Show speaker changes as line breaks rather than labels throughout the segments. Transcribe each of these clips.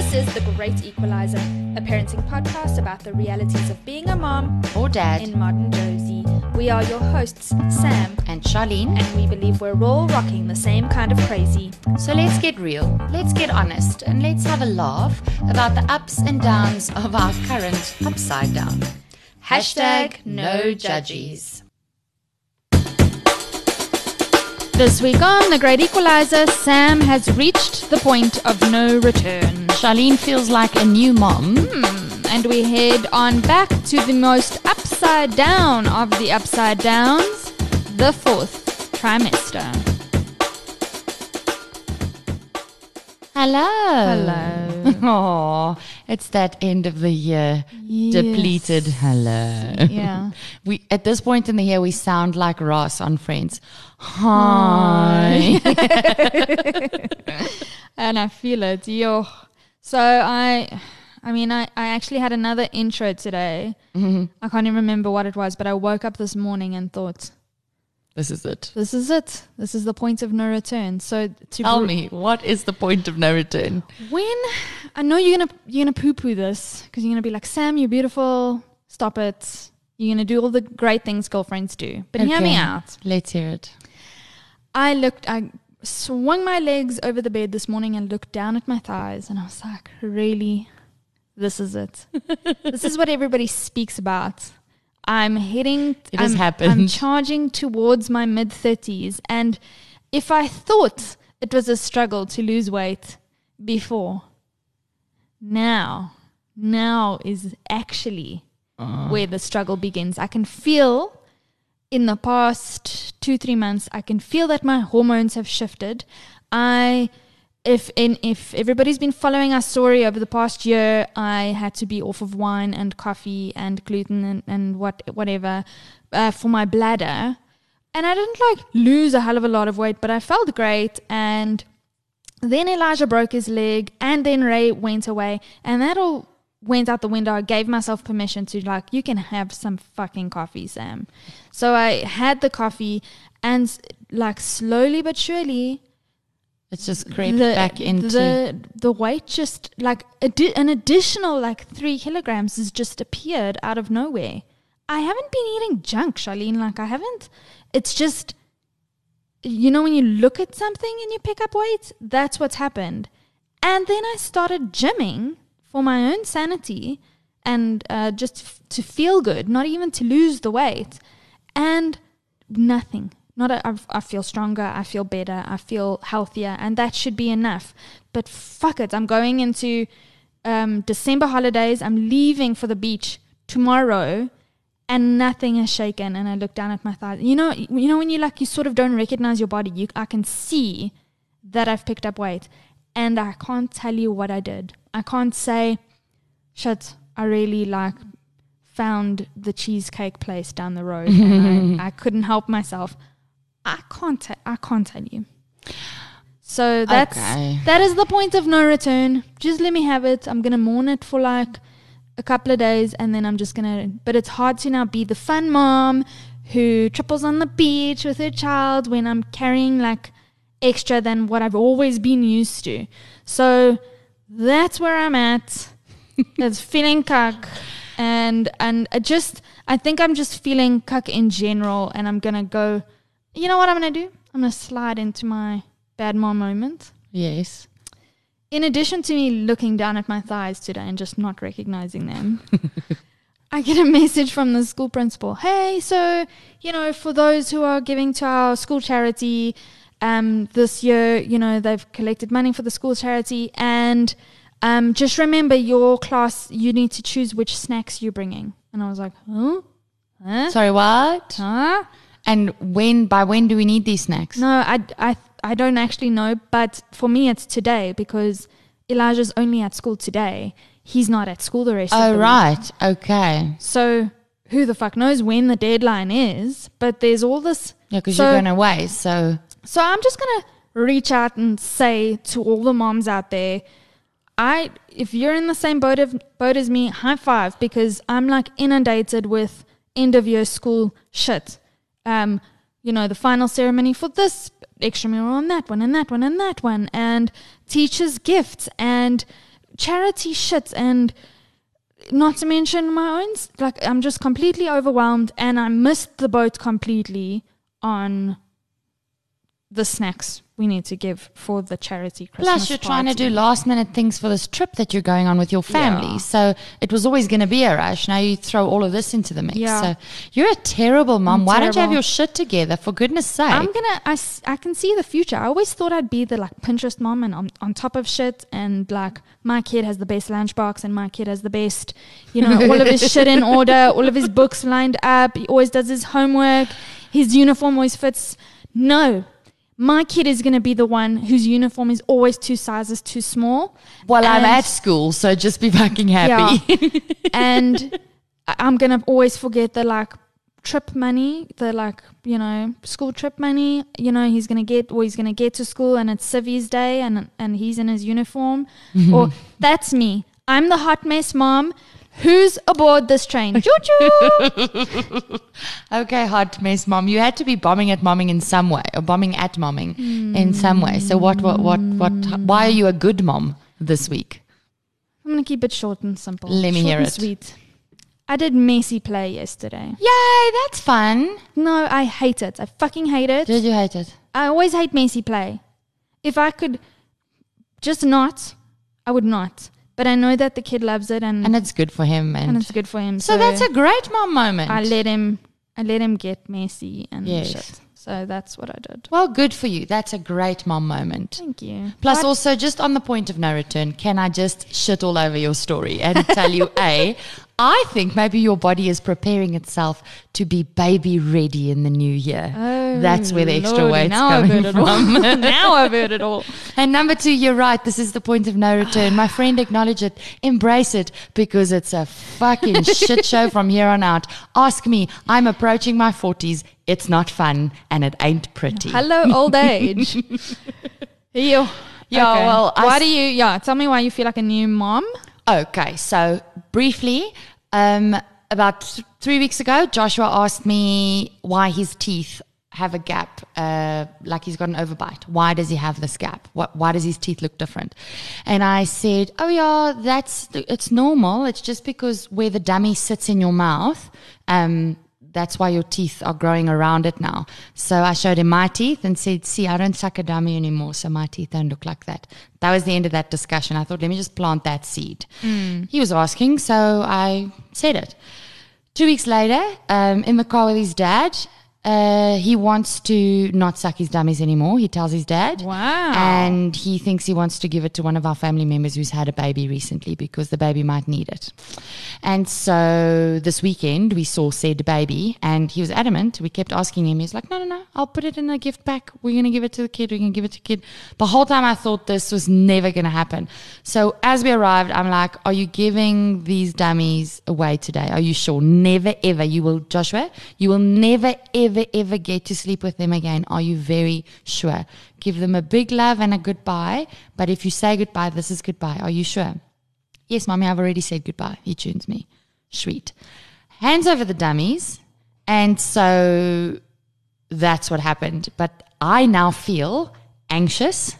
This is The Great Equalizer, a parenting podcast about the realities of being a mom
or dad
in modern Jozi. We are your hosts, Sam
and Charlene,
and we believe we're all rocking the same kind of crazy.
So let's get real, let's get honest, and let's have a laugh about the ups and downs of our current upside down.
Hashtag no judges. This week on The Great Equalizer, Sam has reached the point of no return.
Charlene feels like a new mom.
Hmm, and we head on back to the most upside down of the upside downs, the fourth trimester.
Hello.
Hello.
Oh, it's that end of the year
Yes.
depleted hello.
Yeah.
We at this point in the year we sound like Ross on Friends. Hi.
and I feel it. Yo. So I, I mean, I, I actually had another intro today. Mm-hmm. I can't even remember what it was, but I woke up this morning and thought,
this is it.
this is it. This is the point of no return. So to
Tell
br-
me, what is the point of no return?
when I know you're gonna you're gonna poo poo this because you're gonna be like, Sam, you're beautiful. Stop it. You're gonna do all the great things girlfriends do. But hear me out.
Let's hear it.
I looked, I swung my legs over the bed this morning and looked down at my thighs, and I was like, really? This is it. this is what everybody speaks about. I'm heading,
It has
I'm,
happened.
I'm charging towards my mid 30s. And if I thought it was a struggle to lose weight before, now, now is actually ah. where the struggle begins. I can feel in the past two three months i can feel that my hormones have shifted i if in if everybody's been following our story over the past year i had to be off of wine and coffee and gluten and, and what whatever uh, for my bladder and i didn't like lose a hell of a lot of weight but i felt great and then Elijah broke his leg, and then Ray went away, and that all went out the window. I gave myself permission to like, you can have some fucking coffee, Sam. So I had the coffee, and like slowly but surely,
It's just crept
the,
back into
the the weight just like addi- an additional like three kilograms has just appeared out of nowhere. I haven't been eating junk, Charlene. Like I haven't. It's just you know when you look at something and you pick up weight, that's what's happened. And then I started gymming for my own sanity and uh, just f- to feel good, not even to lose the weight, and nothing. Not a, I, I feel stronger, I feel better, I feel healthier, and that should be enough. But fuck it, I'm going into um, December holidays. I'm leaving for the beach tomorrow, and nothing has shaken. And I look down at my thighs. You know, you know when you like you sort of don't recognize your body. You, I can see that I've picked up weight, and I can't tell you what I did. I can't say, shit, I really like found the cheesecake place down the road, and I, I couldn't help myself. I can't. T- I can't tell you. So that's
Okay.
that is the point of no return. Just let me have it. I'm gonna mourn it for like a couple of days, and then I'm just gonna. But it's hard to now be the fun mom who triples on the beach with her child when I'm carrying like extra than what I've always been used to. So that's where I'm at. it's feeling cuck, and and I just I think I'm just feeling cuck in general, and I'm gonna go. You know what I'm gonna do? I'm gonna slide into my bad mom moment.
yes.
In addition to me looking down at my thighs today and just not recognizing them, I get a message from the school principal. Hey, so, you know, for those who are giving to our school charity, um, this year, you know, they've collected money for the school charity. And um, just remember your class, you need to choose which snacks you're bringing. And I was like, huh? Huh?
Sorry, what?
Huh?
And when by when do we need these snacks?
No, I, I, I don't actually know, but for me it's today because Elijah's only at school today. He's not at school the rest of
Oh
the week.
right. Okay.
So who the fuck knows when the deadline is? But there's all this.
Yeah, because
So-
you're going away. So
So I'm just gonna reach out and say to all the moms out there, I if you're in the same boat of boat as me, high five because I'm like inundated with end of year school shit. Um, you know, the final ceremony for this extramural and that one and that one and that one and teachers' gifts and charity shit and not to mention my own like I'm just completely overwhelmed and I missed the boat completely on the snacks we need to give for the charity Christmas
Plus, you're trying to do last minute things for this trip that you're going on with your family.
Yeah.
So it was always going to be a rush. Now you throw all of this into the mix.
Yeah.
So you're a terrible mom.
I'm
Why don't you have your shit together? For goodness sake.
I'm gonna. I can see the future. I always thought I'd be the like Pinterest mom and on, on top of shit. And like my kid has the best lunchbox, and my kid has the best, you know, all of his shit in order, all of his books lined up. He always does his homework. His uniform always fits. No, my kid is gonna be the one whose uniform is always two sizes too small.
well, I'm at school, so just be fucking happy.
and I- I'm gonna always forget the like trip money, the like you know school trip money. You know he's gonna get, or he's gonna get to school, and it's Civvies Day, and and he's in his uniform. Or that's me. I'm the hot mess mom. Who's aboard this train? Choo choo.
okay, hot mess mom. You had to be bombing at momming in some way, or bombing at momming in some way. So what, what, what, what? Why are you a good mom this week?
I'm gonna keep it short and simple.
Let me
Short
hear
and
it.
Sweet. I did messy play yesterday.
Yay, that's fun.
No, I hate it. I fucking hate it.
Did you hate it?
I always hate messy play. If I could just not, I would not. But I know that the kid loves it and
And it's good for him. And,
and it's good for him.
so that's a great mom moment.
I let him I let him get messy and
Yes.
shit. So that's what I did.
well, good for you. That's a great mom moment.
Thank you.
Plus,
But-
also, just on the point of no return, can I just shit all over your story and tell you, A, I think maybe your body is preparing itself to be baby ready in the new year.
Oh,
That's where the extra
Lordy,
weight's
now I've
coming
all.
from.
now I've heard it all.
And number two, you're right. This is the point of no return. My friend, acknowledge it, embrace it, because it's a fucking shit show from here on out. Ask me. I'm approaching my 40s. It's not fun and it ain't pretty.
Hello, old age. Yo.
Yeah,
Okay.
well,
why do you? Yeah, tell me why you feel like a new mom.
Okay, so briefly, um, about th- three weeks ago, Joshua asked me why his teeth have a gap, uh, like he's got an overbite. Why does he have this gap? What, why does his teeth look different? And I said, oh yeah, that's it's normal. It's just because where the dummy sits in your mouth, um, that's why your teeth are growing around it now. So I showed him my teeth and said, See, I don't suck a dummy anymore, so my teeth don't look like that. That was the end of that discussion. I thought, let me just plant that seed. He was asking, so I said it. Two weeks later, um, in the car with his dad, uh, he wants to not suck his dummies anymore. He tells his dad.
Wow.
And he thinks he wants to give it to one of our family members who's had a baby recently because the baby might need it. And so this weekend we saw said baby and he was adamant. We kept asking him. He's like, no, no, no, I'll put it in a gift pack. We're going to give it to the kid. We're going to give it to the kid. The whole time I thought this was never going to happen. So as we arrived, I'm like, are you giving these dummies away today? Are you sure? Never, ever. You will, Joshua, you will never, ever, ever ever get to sleep with them again. Are you very sure? Give them a big love and a goodbye. But if you say goodbye, this is goodbye. Are you sure? Yes, mommy, I've already said goodbye. He tunes me. Sweet. Hands over the dummies. And so that's what happened. But I now feel anxious,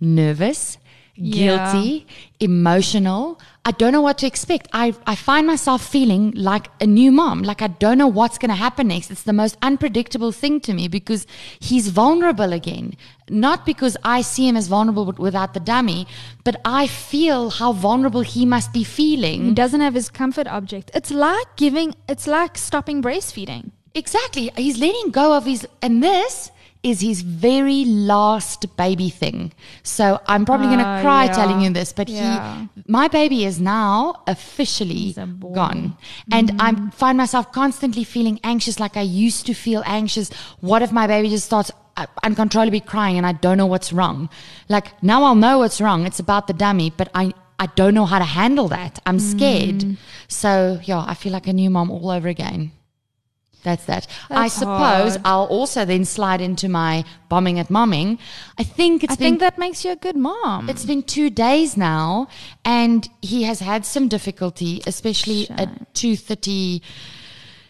nervous,
Yeah.
guilty, emotional. I don't know what to expect. I, I find myself feeling like a new mom. Like I don't know what's going to happen next. It's the most unpredictable thing to me because he's vulnerable again. Not because I see him as vulnerable with- without the dummy, but I feel how vulnerable he must be feeling.
He doesn't have his comfort object. It's like giving. It's like stopping breastfeeding.
Exactly. He's letting go of his, and this is his very last baby thing. So I'm probably going to
Ah,
cry
yeah.
telling you this, but
Yeah.
he, my baby is now officially gone. And I
Mm.
find myself constantly feeling anxious like I used to feel anxious. What if my baby just starts uh, uncontrollably crying and I don't know what's wrong? Like now I'll know what's wrong. It's about the dummy, but I, I don't know how to handle that. I'm scared.
Mm.
So yeah, I feel like a new mom all over again. That's that. I suppose
hard.
I'll also then slide into my bombing at momming. I think it's
I
been
think that makes you a good mom.
it's been two days now, and he has had some difficulty, especially at two thirty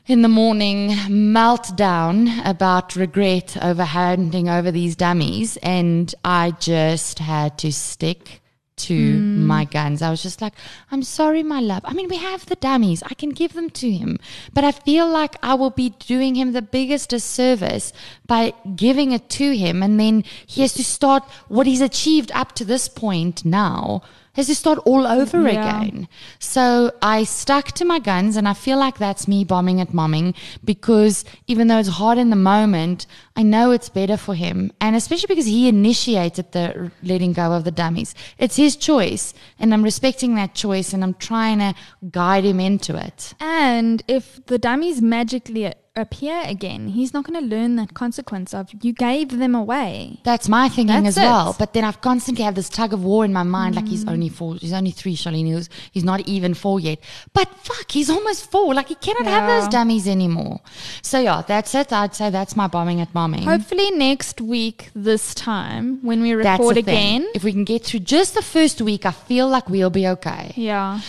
in the morning meltdown about regret over handing over these dummies, and I just had to stick to hmm. my guns. I was just like, I'm sorry, my love. I mean, we have the dummies. I can give them to him. But I feel like I will be doing him the biggest disservice by giving it to him. And then he has to start what he's achieved up to this point now. Has to start all over
Yeah.
again. So I stuck to my guns, and I feel like that's me bombing at momming because even though it's hard in the moment, I know it's better for him. And especially because he initiated the letting go of the dummies. It's his choice, and I'm respecting that choice, and I'm trying to guide him into it.
And if the dummies magically appear again, he's not going to learn that consequence of you gave them away.
That's my thinking
That's
as well. But then I've constantly have this tug of war in my mind, like he's mm. only four, he's only three, Charlene. He's, he's not even four yet. But fuck, he's almost four. Like he cannot have those dummies anymore. So yeah, that's it. I'd say that's my bombing at momming.
Hopefully next week, this time when we record again.
If we can get through just the first week, I feel like we'll be okay.
Yeah.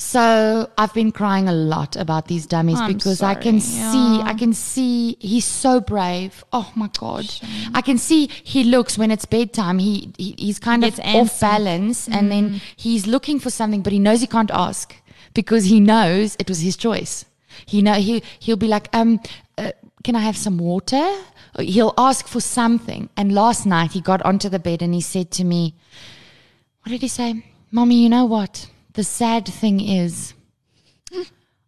So I've been crying a lot about these dummies
I'm
because I can
sorry,
see. I can see he's so brave. Oh my god, I can see he looks when it's bedtime. He, he he's kind of
Gets
off balance, and
Mm.
then he's looking for something, but he knows he can't ask because he knows it was his choice. He know he he'll be like, um, uh, can I have some water? He'll ask for something. And last night he got onto the bed and he said to me, what did he say? Mommy, you know what? The sad thing is,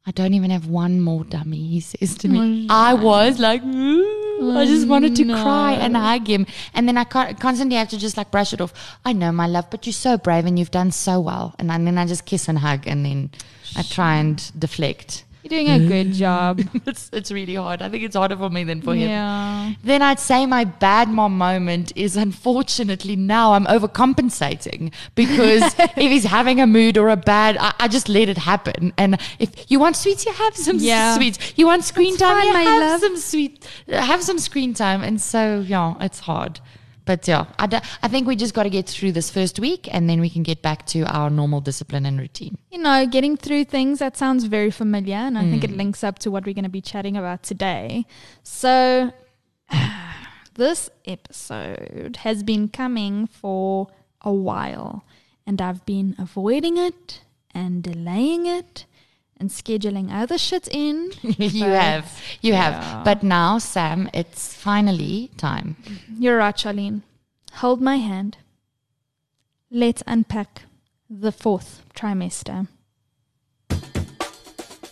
I don't even have one more dummy, he says to me. Oh, I was like, "Ooh," I just wanted to oh, cry and hug him. And then I constantly have to just like brush it off. I know, my love, but you're so brave and you've done so well. And then I just kiss and hug and then I try and deflect.
You're doing a good job.
it's, it's really hard. I think it's harder for me than for him.
yeah.
Then I'd say my bad mom moment is unfortunately now I'm overcompensating because if he's having a mood or a bad, I, I just let it happen. And if you want sweets, you have some
Yeah.
sweets. You want screen
That's
time,
fine,
you have
love.
some sweet, have some screen time. And so yeah, it's hard. But yeah, I, d- I think we just got to get through this first week and then we can get back to our normal discipline and routine.
You know, getting through things, that sounds very familiar. And I
Mm.
think it links up to what we're going to be chatting about today. So, this episode has been coming for a while. And I've been avoiding it and delaying it and scheduling other shit in.
you have, you
yeah.
have. But now, Sam, it's finally time.
You're right, Charlene. Hold my hand. Let's unpack the fourth trimester.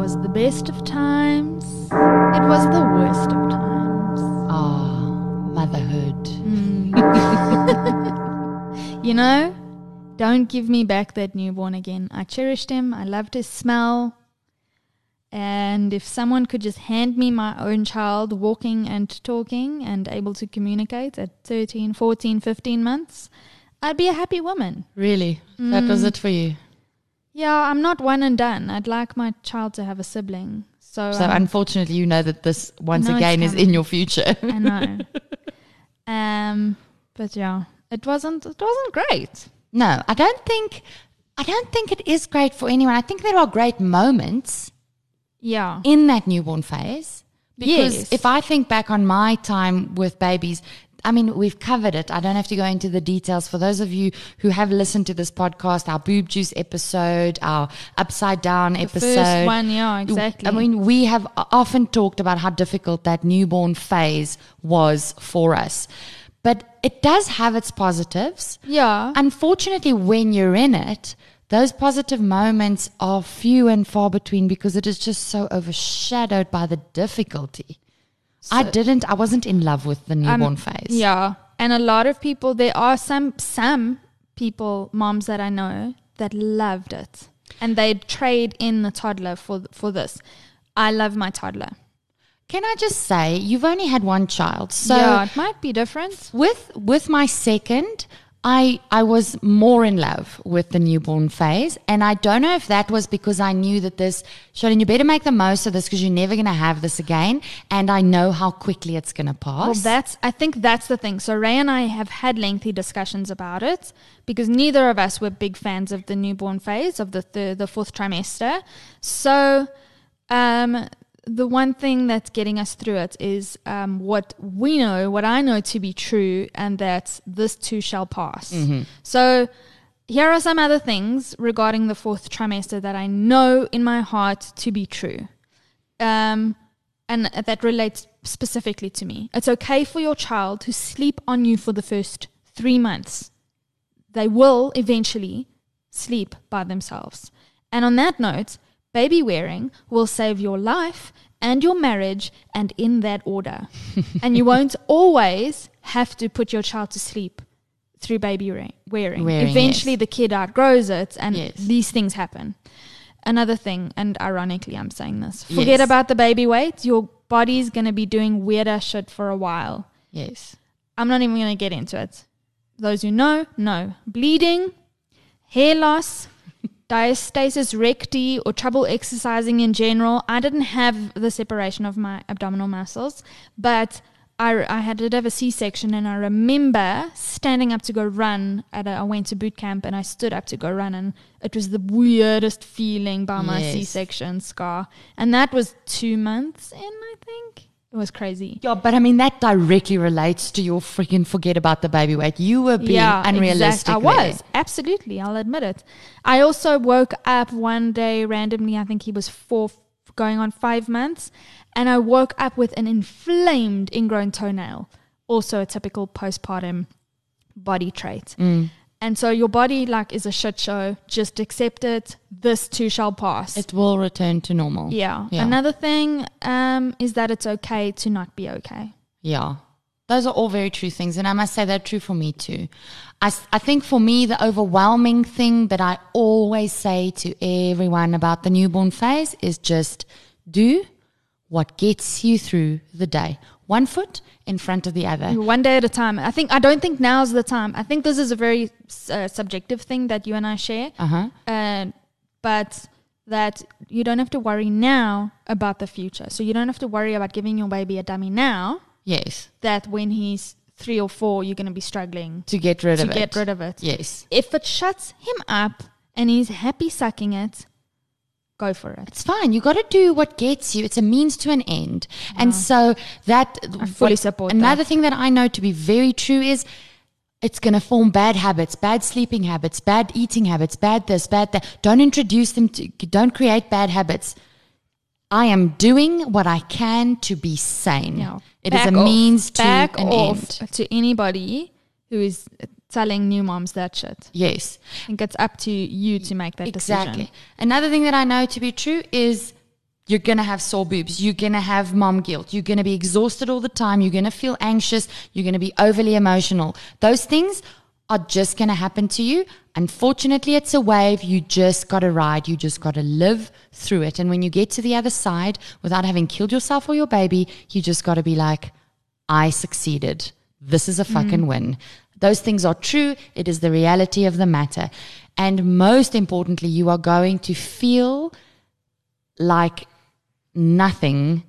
It was the best of times. It was the worst of times.
Ah, motherhood.
You know, don't give me back that newborn again. I cherished him. I loved his smell. And if someone could just hand me my own child walking and talking and able to communicate at 13, 14, 15 months, I'd be a happy woman.
Really? That was it for you.
Yeah, I'm not one and done. I'd like my child to have a sibling. So,
So
um,
unfortunately, you know that this once again is in your future.
I know. um, but yeah, it wasn't. It wasn't great.
No, I don't think I don't think it is great for anyone. I think there are great moments
Yeah.
in that newborn phase. Because
Yes.
if I think back on my time with babies, I mean, we've covered it. I don't have to go into the details. For those of you who have listened to this podcast, our boob juice episode, our upside down episode.
First one, yeah, exactly.
I mean, we have often talked about how difficult that newborn phase was for us. But it does have its positives.
yeah.
Unfortunately, when you're in it, those positive moments are few and far between because it is just so overshadowed by the difficulty. I didn't, I wasn't in love with the um, newborn phase.
Yeah, and a lot of people. There are some some people, moms that I know that loved it, and they'd trade in the toddler for for this. I love my toddler.
Can I just say, you've only had one child. So
yeah, it might be different.
with with my second, I I was more in love with the newborn phase, and I don't know if that was because I knew that this, Charlene, you better make the most of this because you're never going to have this again, and I know how quickly it's going to pass.
Well, that's I think that's the thing. So Ray and I have had lengthy discussions about it because neither of us were big fans of the newborn phase of the the, the fourth trimester. So, um, the one thing that's getting us through it is um, what we know, what I know to be true, and that this too shall pass. So. Here are some other things regarding the fourth trimester that I know in my heart to be true. Um, and that relates specifically to me. It's okay for your child to sleep on you for the first three months. They will eventually sleep by themselves. And on that note, baby wearing will save your life and your marriage, and in that order. and you won't always have to put your child to sleep through baby wearing. wearing. Eventually,
yes.
the kid outgrows it, and
Yes.
these things happen. Another thing, and ironically, I'm saying this forget
Yes.
about the baby weight. Your body's going to be doing weirder shit for a while.
yes.
I'm not even going to get into it. Those who know, know. Bleeding, hair loss, diastasis recti, or trouble exercising in general. I didn't have the separation of my abdominal muscles, but I, I had to have a C section, and I remember standing up to go run. At a, I went to boot camp, and I stood up to go run, and it was the weirdest feeling by my
Yes.
C section scar. And that was two months in, I think. It was crazy.
Yeah, but I mean that directly relates to your freaking forget about the baby weight. You were being unrealistic.
exact- I
there.
was absolutely. I'll admit it. I also woke up one day randomly. I think he was four, going on five months, and I woke up with an inflamed ingrown toenail. Also a typical postpartum body trait.
Mm.
And so your body like is a shit show. Just accept it. This too shall pass.
It will return to normal.
yeah.
Yeah.
Another thing um, is that it's okay to not be okay.
Yeah. Those are all very true things. And I must say they're true for me too. I, I think for me, the overwhelming thing that I always say to everyone about the newborn phase is just do what gets you through the day. One foot in front of the other.
One day at a time. I think I don't think now's the time. I think this is a very uh, subjective thing that you and I share.
Uh huh.
Uh, but that you don't have to worry now about the future. So you don't have to worry about giving your baby a dummy now.
Yes.
That when he's three or four, you're going to be struggling
To get rid
to
of it.
To get rid of it.
Yes.
If it shuts him up and he's happy sucking it, go for it.
It's fine. You got to do what gets you. It's a means to an end. And so that
I fully
what-
support
Another thing that I know to be very true is it's going to form bad habits, bad sleeping habits, bad eating habits, bad this, bad that. Don't introduce them to don't create bad habits. I am doing what I can to be sane.
Yeah.
It is
Back
a
off.
means to
Back
an
off
end.
to anybody who is telling new moms that shit.
Yes.
I think it's up to you to make that
Exactly.
decision. Exactly.
Another thing that I know to be true is you're going to have sore boobs. You're going to have mom guilt. You're going to be exhausted all the time. You're going to feel anxious. You're going to be overly emotional. Those things are just going to happen to you. Unfortunately, it's a wave. You just got to ride. You just got to live through it. And when you get to the other side without having killed yourself or your baby, you just got to be like, I succeeded. This is a fucking mm. win. Those things are true. It is the reality of the matter. And most importantly, you are going to feel like nothing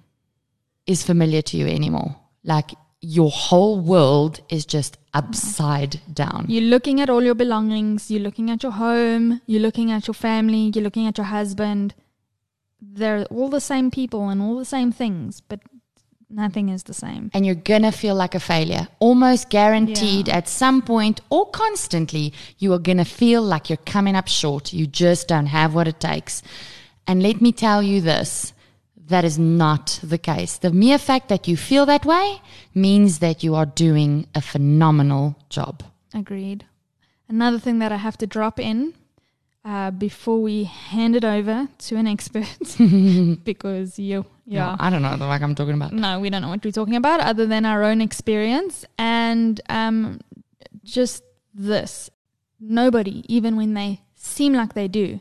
is familiar to you anymore. Like your whole world is just upside down.
You're looking at all your belongings, you're looking at your home, you're looking at your family, you're looking at your husband. They're all the same people and all the same things, but nothing is the same.
and you're gonna feel like a failure. Almost guaranteed
Yeah.
at some point or constantly, you are gonna feel like you're coming up short. You just don't have what it takes. And let me tell you this that is not the case. The mere fact that you feel that way means that you are doing a phenomenal job.
Agreed. Another thing that I have to drop in uh, before we hand it over to an expert, because you, yeah.
I don't know the fuck I'm talking about.
No, we don't know what we're talking about other than our own experience. And um, just this nobody, even when they seem like they do,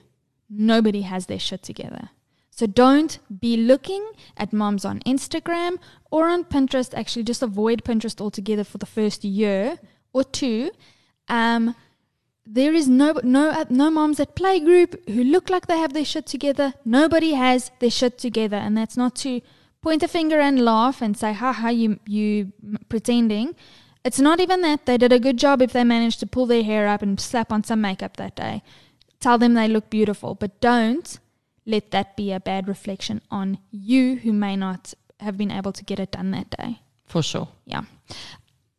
nobody has their shit together. So don't be looking at moms on Instagram or on Pinterest. Actually, just avoid Pinterest altogether for the first year or two. Um, there is no no uh, no moms at playgroup who look like they have their shit together. Nobody has their shit together, and that's not to point a finger and laugh and say, "Ha ha, you you pretending." It's not even that they did a good job if they managed to pull their hair up and slap on some makeup that day. Tell them they look beautiful, but don't let that be a bad reflection on you who may not have been able to get it done that day.
For sure.
Yeah.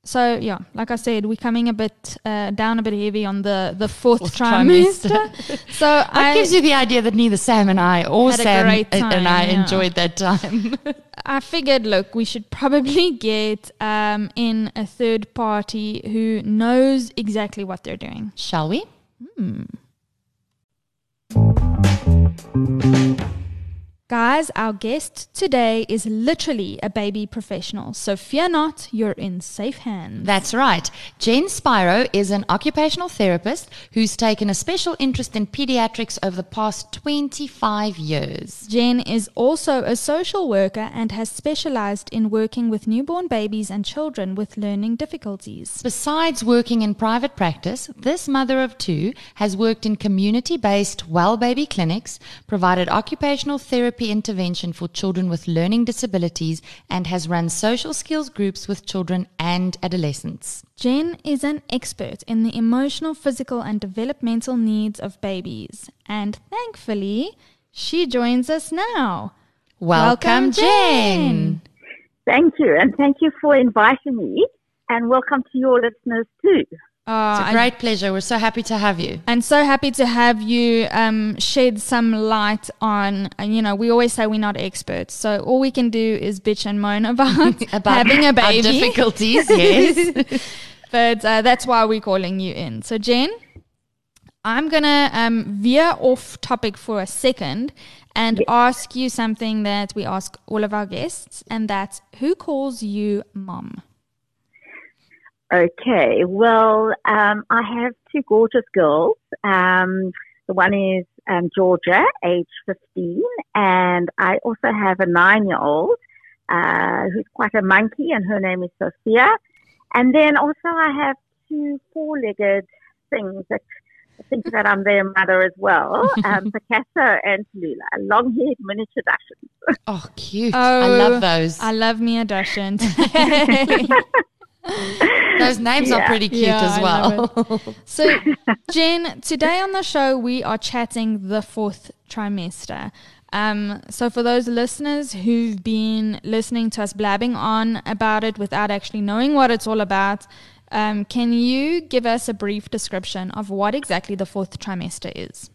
So yeah, like I said, we're coming a bit uh, down a bit heavy on the the fourth,
Fourth
trimester.
trimester.
so
That
I
gives you the idea that neither Sam and I or Sam and- I
yeah.
enjoyed that time.
I figured, look, we should probably get um, in a third party who knows exactly what they're doing.
Shall we?
Guys, our guest today is literally a baby professional, so fear not, you're in safe hands.
That's right. Jen Spiro is an occupational therapist who's taken a special interest in pediatrics over the past 25 years.
Jen is also a social worker and has specialized in working with newborn babies and children with learning difficulties.
Besides working in private practice, this mother of two has worked in community based well baby clinics, provided occupational therapy intervention for children with learning disabilities, and has run social skills groups with children and adolescents.
Jen is an expert in the emotional, physical, and developmental needs of babies. And thankfully, she joins us now.
Welcome, Jen.
Thank you, and thank you for inviting me, and welcome to your listeners too.
Uh,
It's a great pleasure. We're so happy to have you.
and so happy to have you um, shed some light on. uh, You know, we always say we're not experts, so all we can do is bitch and moan about,
About
having a baby.
our
baby.
difficulties, yes.
but uh, that's why we're calling you in. So, Jen, I'm gonna um, veer off topic for a second and ask you something that we ask all of our guests, and that's who calls you mom?
Okay, well, um, I have two gorgeous girls. Um, the one is um, Georgia, age 15, and I also have a nine-year-old uh, who's quite a monkey, and her name is Sophia. And then also I have two four-legged things that think that I'm their mother as well, um, Picasso and Tallulah, long-haired miniature Dachshunds.
Oh, cute. Oh, I love those.
I love me a Dachshund.
those names are pretty cute
Yeah,
as well.
So, Jen, today on the show, we are chatting the fourth trimester. Um, so, for those listeners who've been listening to us blabbing on about it without actually knowing what it's all about, um, can you give us a brief description of what exactly the fourth trimester is?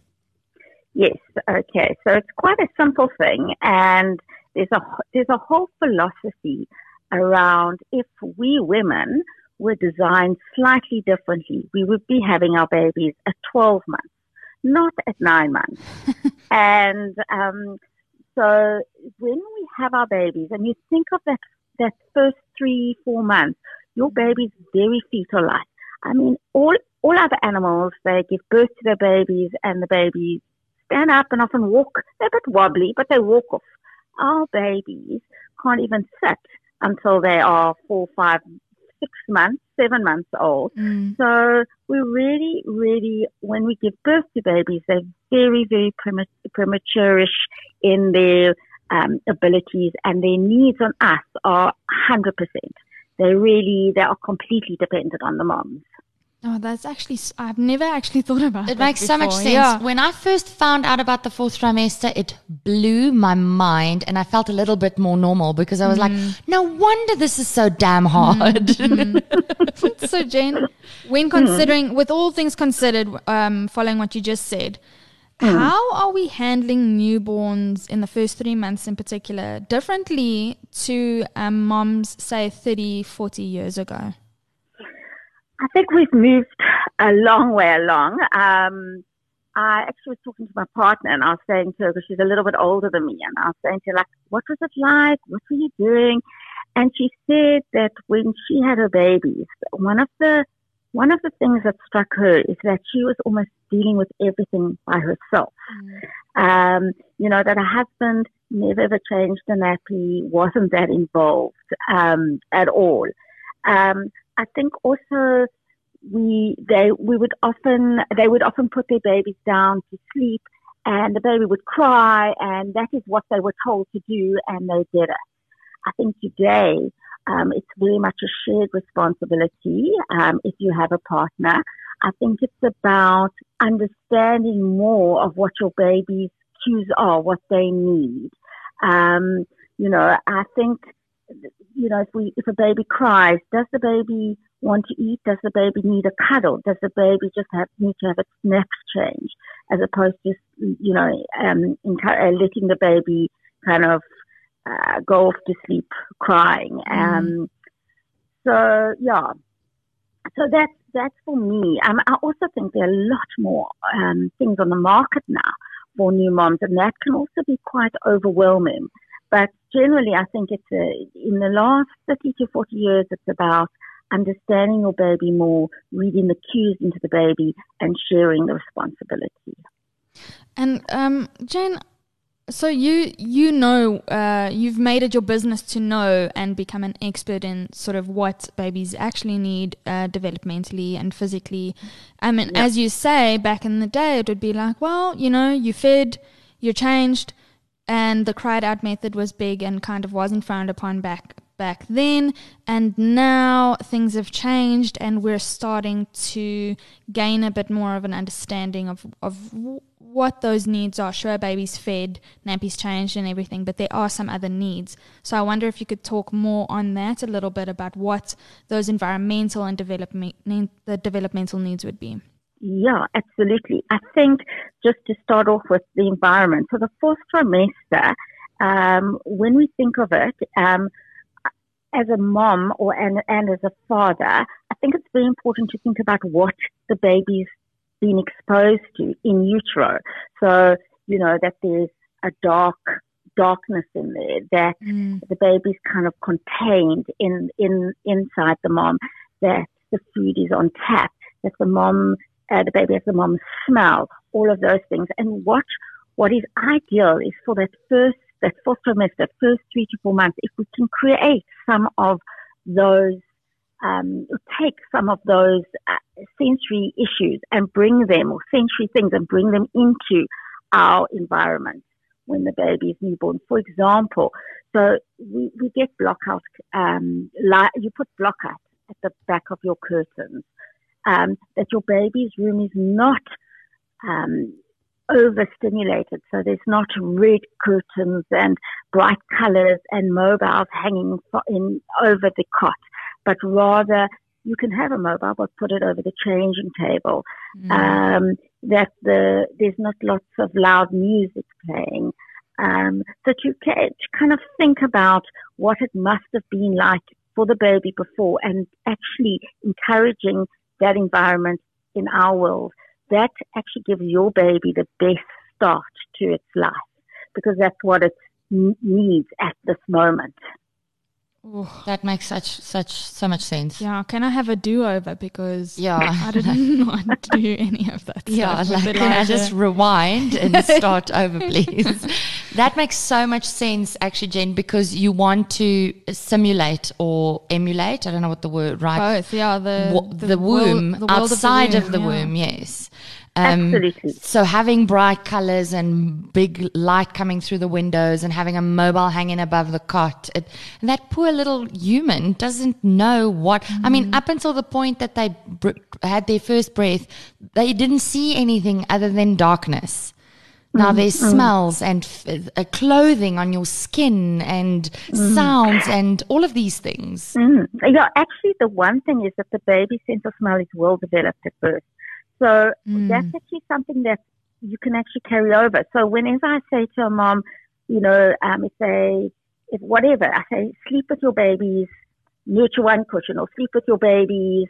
Yes. Okay. So it's quite a simple thing, and there's a there's a whole philosophy around if we women were designed slightly differently, we would be having our babies at 12 months, not at nine months. and um, so when we have our babies, and you think of that that first three four months, your baby's very fetal like. I mean, all all other animals they give birth to their babies, and the babies stand up and often walk. They're a bit wobbly, but they walk off. Our babies can't even sit until they are four, five, six months, seven months old.
Mm.
So we really, really, when we give birth to babies, they're very, very prema- premature-ish in their um, abilities and their needs on us are 100%. They really, they are completely dependent on the moms.
Oh, that's actually, I've never actually thought about
It
that
makes so much sense.
Yeah.
When I first found out about the fourth trimester, it blew my mind and I felt a little bit more normal because I was like, mm. no wonder this is so damn hard. Mm, mm.
so Jane, when hmm. considering, with all things considered, um, following what you just said, hmm. how are we handling newborns in the first three months in particular differently to um, moms, say, 30, 40 years ago?
I think we've moved a long way along. Um, I actually was talking to my partner and I was saying to her, because she's a little bit older than me, and I was saying to her, like, what was it like? What were you doing? And she said that when she had her babies, one of the one of the things that struck her is that she was almost dealing with everything by herself. Mm. Um, you know, that her husband never ever changed the nappy, wasn't that involved um, at all. Um, I think also we they we would often they would often put their babies down to sleep, and the baby would cry, and that is what they were told to do, and they did it. I think today um, it's very much a shared responsibility um, if you have a partner. I think it's about understanding more of what your baby's cues are, what they need. Um, you know, I think, you know, if we, if a baby cries, does the baby want to eat? Does the baby need a cuddle? Does the baby just have, need to have its naps changed as opposed to, you know, um, uh, letting the baby kind of uh, go off to sleep crying. Mm. Um, so yeah, so that's that's for me. Um, I also think there are a lot more um, things on the market now for new moms, and that can also be quite overwhelming. But generally, I think it's a, in the last 30 to 40 years, it's about understanding your baby more, reading the cues into the baby, and sharing the responsibility.
And um, Jane, so you you know uh, you've made it your business to know and become an expert in sort of what babies actually need uh, developmentally and physically. I mean, yep. as you say, back in the day, it would be like, well, you know, you fed, you changed, and the cried out method was big and kind of wasn't frowned upon back back then and now things have changed and we're starting to gain a bit more of an understanding of of what those needs are. Sure, baby's fed, nappies changed, and everything, but there are some other needs. So I wonder if you could talk more on that a little bit about what those environmental and development the developmental needs would be.
Yeah, absolutely. I think just to start off with the environment. So the fourth trimester, um, when we think of it, um, as a mom or and, and as a father, I think it's very important to think about what the baby's been exposed to in utero. So, you know, that there's a dark darkness in there, that mm. the baby's kind of contained in, in inside the mom, that the food is on tap, that the mom uh, the baby has the mom's smell, all of those things. And what what is ideal is for that first that fourth trimester, first three to four months, if we can create some of those um, take some of those uh, sensory issues and bring them, or sensory things, and bring them into our environment when the baby is newborn. For example, so we, we get blockout, um, light, you put blockout at the back of your curtains, um, that your baby's room is not um, overstimulated. So there's not red curtains and bright colors and mobiles hanging in over the cot but rather you can have a mobile, but put it over the changing table. Mm. Um, that the there's not lots of loud music playing. Um, that you can kind of think about what it must have been like for the baby before, and actually encouraging that environment in our world. That actually gives your baby the best start to its life because that's what it needs at this moment.
Ooh. That makes such such so much sense.
Yeah, can I have a do over because
yeah,
I didn't want to do any of that.
Yeah, like, can I just rewind and start over, please? that makes so much sense, actually, Jen, because you want to simulate or emulate. I don't know what the word right.
Both, yeah.
The the, the womb world, the outside of the womb, of the yeah. womb yes.
Um, Absolutely.
So having bright colors and big light coming through the windows and having a mobile hanging above the cot, it, that poor little human doesn't know what. Mm. I mean, mm. up until the point that they br- had their first breath, they didn't see anything other than darkness. Now mm, there's mm. smells and f- uh, clothing on your skin and mm. sounds and all of these things.
Mm. Yeah, actually, the one thing is that the baby's sense of smell is well developed at birth. So mm. that's actually something that you can actually carry over. So whenever I say to a mom, you know, um, if they, if whatever, I say, sleep with your babies, NurtureOne cushion, or sleep with your babies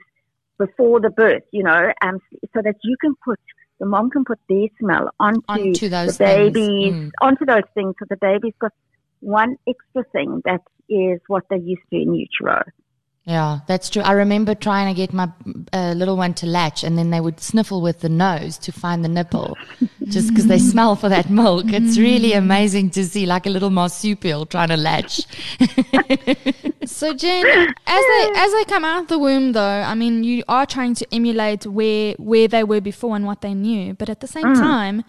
before the birth, you know, um, so that you can put, the mom can put their smell onto,
onto those
the babies, mm. onto those things, so the baby's got one extra thing that is what they're used to in utero.
Yeah, that's true. I remember trying to get my uh, little one to latch, and then they would sniffle with the nose to find the nipple, just because they smell for that milk. It's really amazing to see, like a little marsupial trying to latch.
So Jen, as they as they come out of the womb, though, I mean, you are trying to emulate where where they were before and what they knew, but at the same time,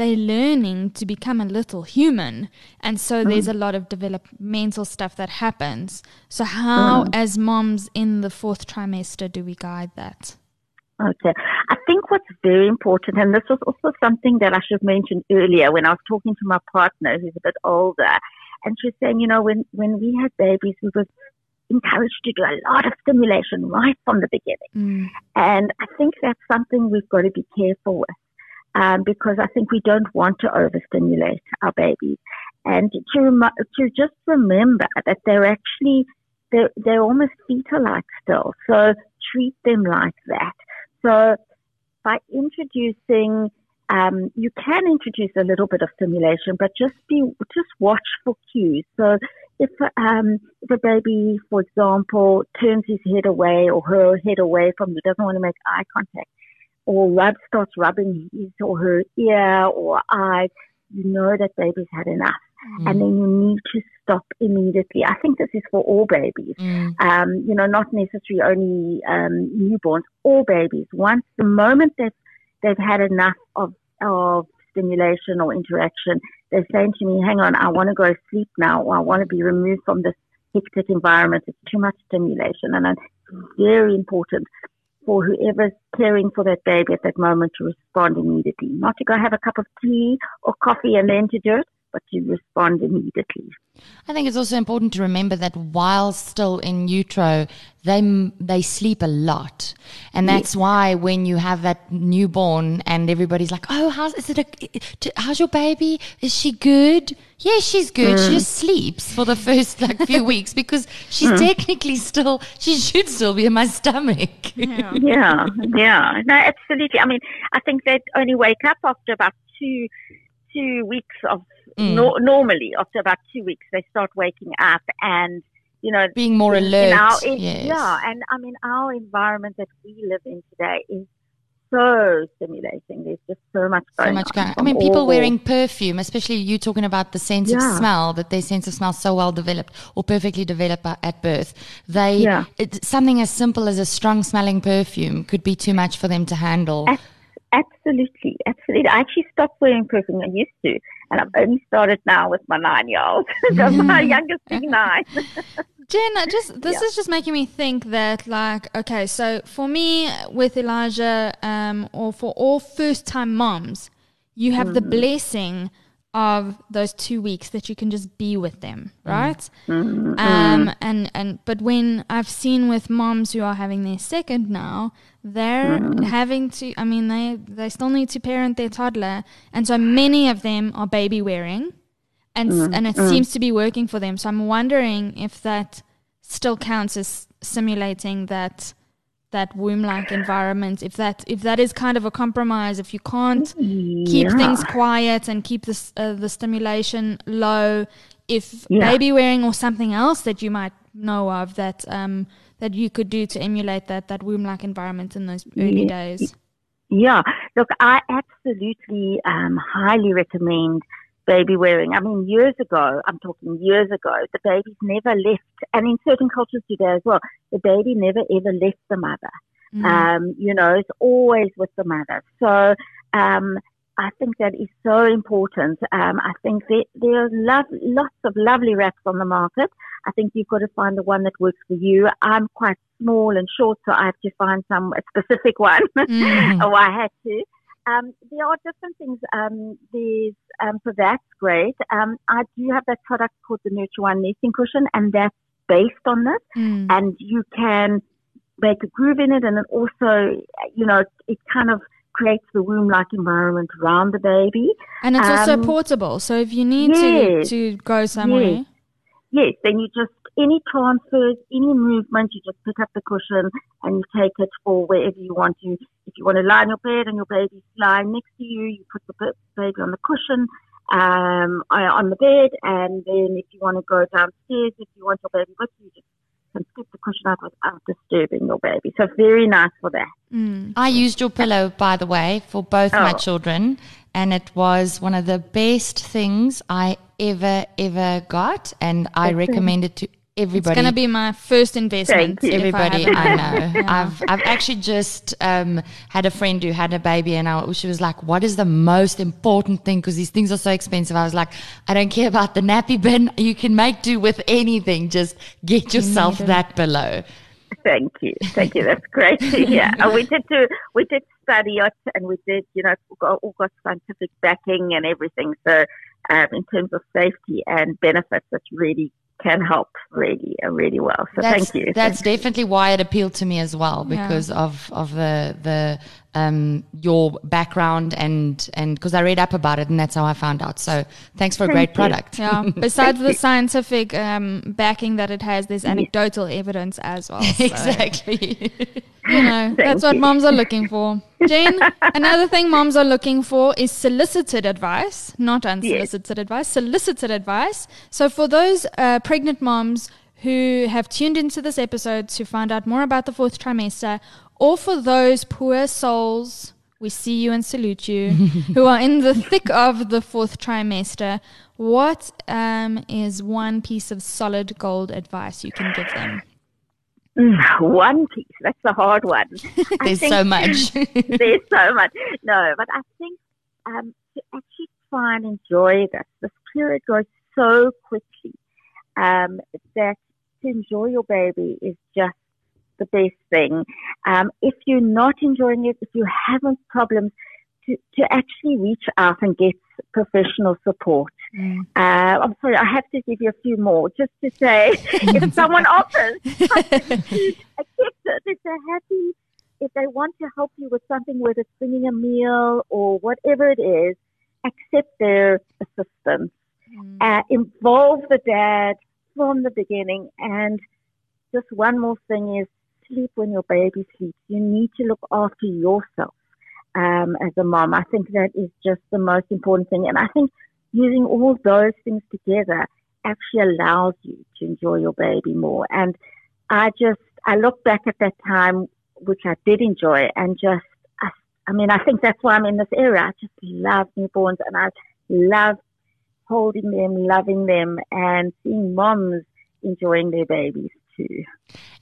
they're learning to become a little human, and so hmm. there's a lot of developmental stuff that happens. So hmm. how, as moms in the fourth trimester, do we guide that?
Okay. I think what's very important, and this was also something that I should have mentioned earlier when I was talking to my partner who's a bit older, and she was saying, you know, when, when we had babies, we were encouraged to do a lot of stimulation right from the beginning. Hmm. And I think that's something we've got to be careful with. Um, because I think we don't want to overstimulate our babies, and to remi- to just remember that they're actually they're, they're almost fetal-like still, so treat them like that. So by introducing, um, you can introduce a little bit of stimulation, but just be just watch for cues. So if um, if a baby, for example, turns his head away or her head away from you, doesn't want to make eye contact, or rub starts rubbing his or her ear or eye, you know that baby's had enough. And then you need to stop immediately. I think this is for all babies. Um, you know, not necessarily only um, newborns, all babies. Once the moment they've they've had enough of of stimulation or interaction, they're saying to me, "Hang on, I want to go sleep now, or I want to be removed from this hectic environment. It's too much stimulation." And it's very important for whoever's caring for that baby at that moment to respond immediately, not to go have a cup of tea or coffee and then to do it, but to respond immediately.
I think it's also important to remember that while still in utero, they they sleep a lot, and that's why when you have that newborn and everybody's like, "Oh, how's is it? A, how's your baby? Is she good? Yeah, she's good. Mm. She just sleeps for the first like few weeks because she's mm. technically still she should still be in my stomach.
yeah, yeah. No, absolutely. I mean, I think they only wake up after about two two weeks of Mm. no, normally after about two weeks they start waking up and you know
Being more
in- in
alert,
our- in-
yes.
Yeah, and I mean our environment that we live in today is so stimulating. There's just so much going
so much
on
going. I mean, people wearing perfume, especially you talking about the sense of smell, that their sense of smell so well developed or perfectly developed at birth. They
Yeah.
it's something as simple as a strong smelling perfume could be too much for them to handle.
Ab- Absolutely, absolutely. I actually stopped wearing perfume. I used to, and I've only started now with my nine-year-old. so my youngest being nine.
Jen, just this
Yeah.
is just making me think that like okay, so for me with Elijah, um, or for all first time moms, you have the blessing of those two weeks that you can just be with them, mm. right? Mm-hmm. Um, mm. and and but when I've seen with moms who are having their second now, they're mm. having to. I mean, they they still need to parent their toddler, and so many of them are baby wearing. And s and it seems to be working for them. So I'm wondering if that still counts as simulating that that womb-like environment. If that if that is kind of a compromise, if you can't keep things quiet and keep the uh, the stimulation low, if
Yeah.
baby wearing or something else that you might know of that um that you could do to emulate that that womb-like environment in those early
Yeah.
days.
Yeah, look, I absolutely um, highly recommend baby wearing. I mean, years ago, I'm talking years ago, the babies never left, and in certain cultures today as well, the baby never ever left the mother. Um, you know, it's always with the mother. So um, I think that is so important. Um, I think there, there are lo- lots of lovely wraps on the market. I think you've got to find the one that works for you. I'm quite small and short, so I have to find some a specific one.
Mhm.
oh, I had to. Um, there are different things. Um, there's um, so that's great. Um, I do have that product called the NurtureOne nesting cushion, and that's based on this.
Mm.
And you can make a groove in it, and it also, you know, it kind of creates the womb-like environment around the baby.
And it's also
Um,
portable. So if you need
yes.
to to go somewhere.
Yes, then you just any transfers, any movement, you just pick up the cushion and you take it for wherever you want to. If you want to lie on your bed and your baby's lying next to you, you put the baby on the cushion um, uh, on the bed, and then if you want to go downstairs, if you want your baby with you, just can scoop the cushion out without disturbing your baby. So very nice for that.
I used your pillow, by the way, for both my
Oh.
children, and it was one of the best things I ever, ever got, and I recommend it to everybody.
It's going to be my first investment.
Thank you.
Everybody
have
I,
it.
know. I've I've actually just um, had a friend who had a baby, and I, she was like, "What is the most important thing?" Because these things are so expensive. I was like, "I don't care about the nappy bin. You can make do with anything. Just get yourself
need
that below."
Thank you, thank you. That's great to hear. And we did do, we did study it, and we did, you know, got, all got scientific backing and everything. So, um, in terms of safety and benefits, it really can help really, uh, really well. So,
That's,
thank you.
That's definitely why it appealed to me as well
Yeah.
because of of the the um your background and and because I read up about it and that's how I found out. So thanks for a great
you.
product.
Yeah. Besides the scientific um, backing that it has, there's anecdotal evidence as well. So,
exactly.
you know, that's what
you.
moms are looking for. Jane, another thing moms are looking for is solicited advice, not unsolicited advice, solicited advice. So for those uh, pregnant moms who have tuned into this episode to find out more about the fourth trimester, or for those poor souls, we see you and salute you, who are in the thick of the fourth trimester, what um, is one piece of solid gold advice you can give them?
Mm, One piece. That's a hard one. I
There's
think-
so much.
There's so much. No, but I think um, to actually try and enjoy this, this period goes so quickly um, that to enjoy your baby is just the best thing. Um, if you're not enjoying it, if you're having problems, to, to actually reach out and get professional support.
Mm.
Uh, I'm sorry, I have to give you a few more just to say if someone offers, accept it. If they're happy, if they want to help you with something, whether it's bringing a meal or whatever it is, accept their assistance. Uh, involve the dad from the beginning. And just one more thing is sleep when your baby sleeps. You need to look after yourself um, as a mom. I think that is just the most important thing. And I think using all those things together actually allows you to enjoy your baby more. And I just, I look back at that time, which I did enjoy, and just, I, I mean, I think that's why I'm in this area. I just love newborns and I love holding them, loving them, and seeing moms enjoying their babies too.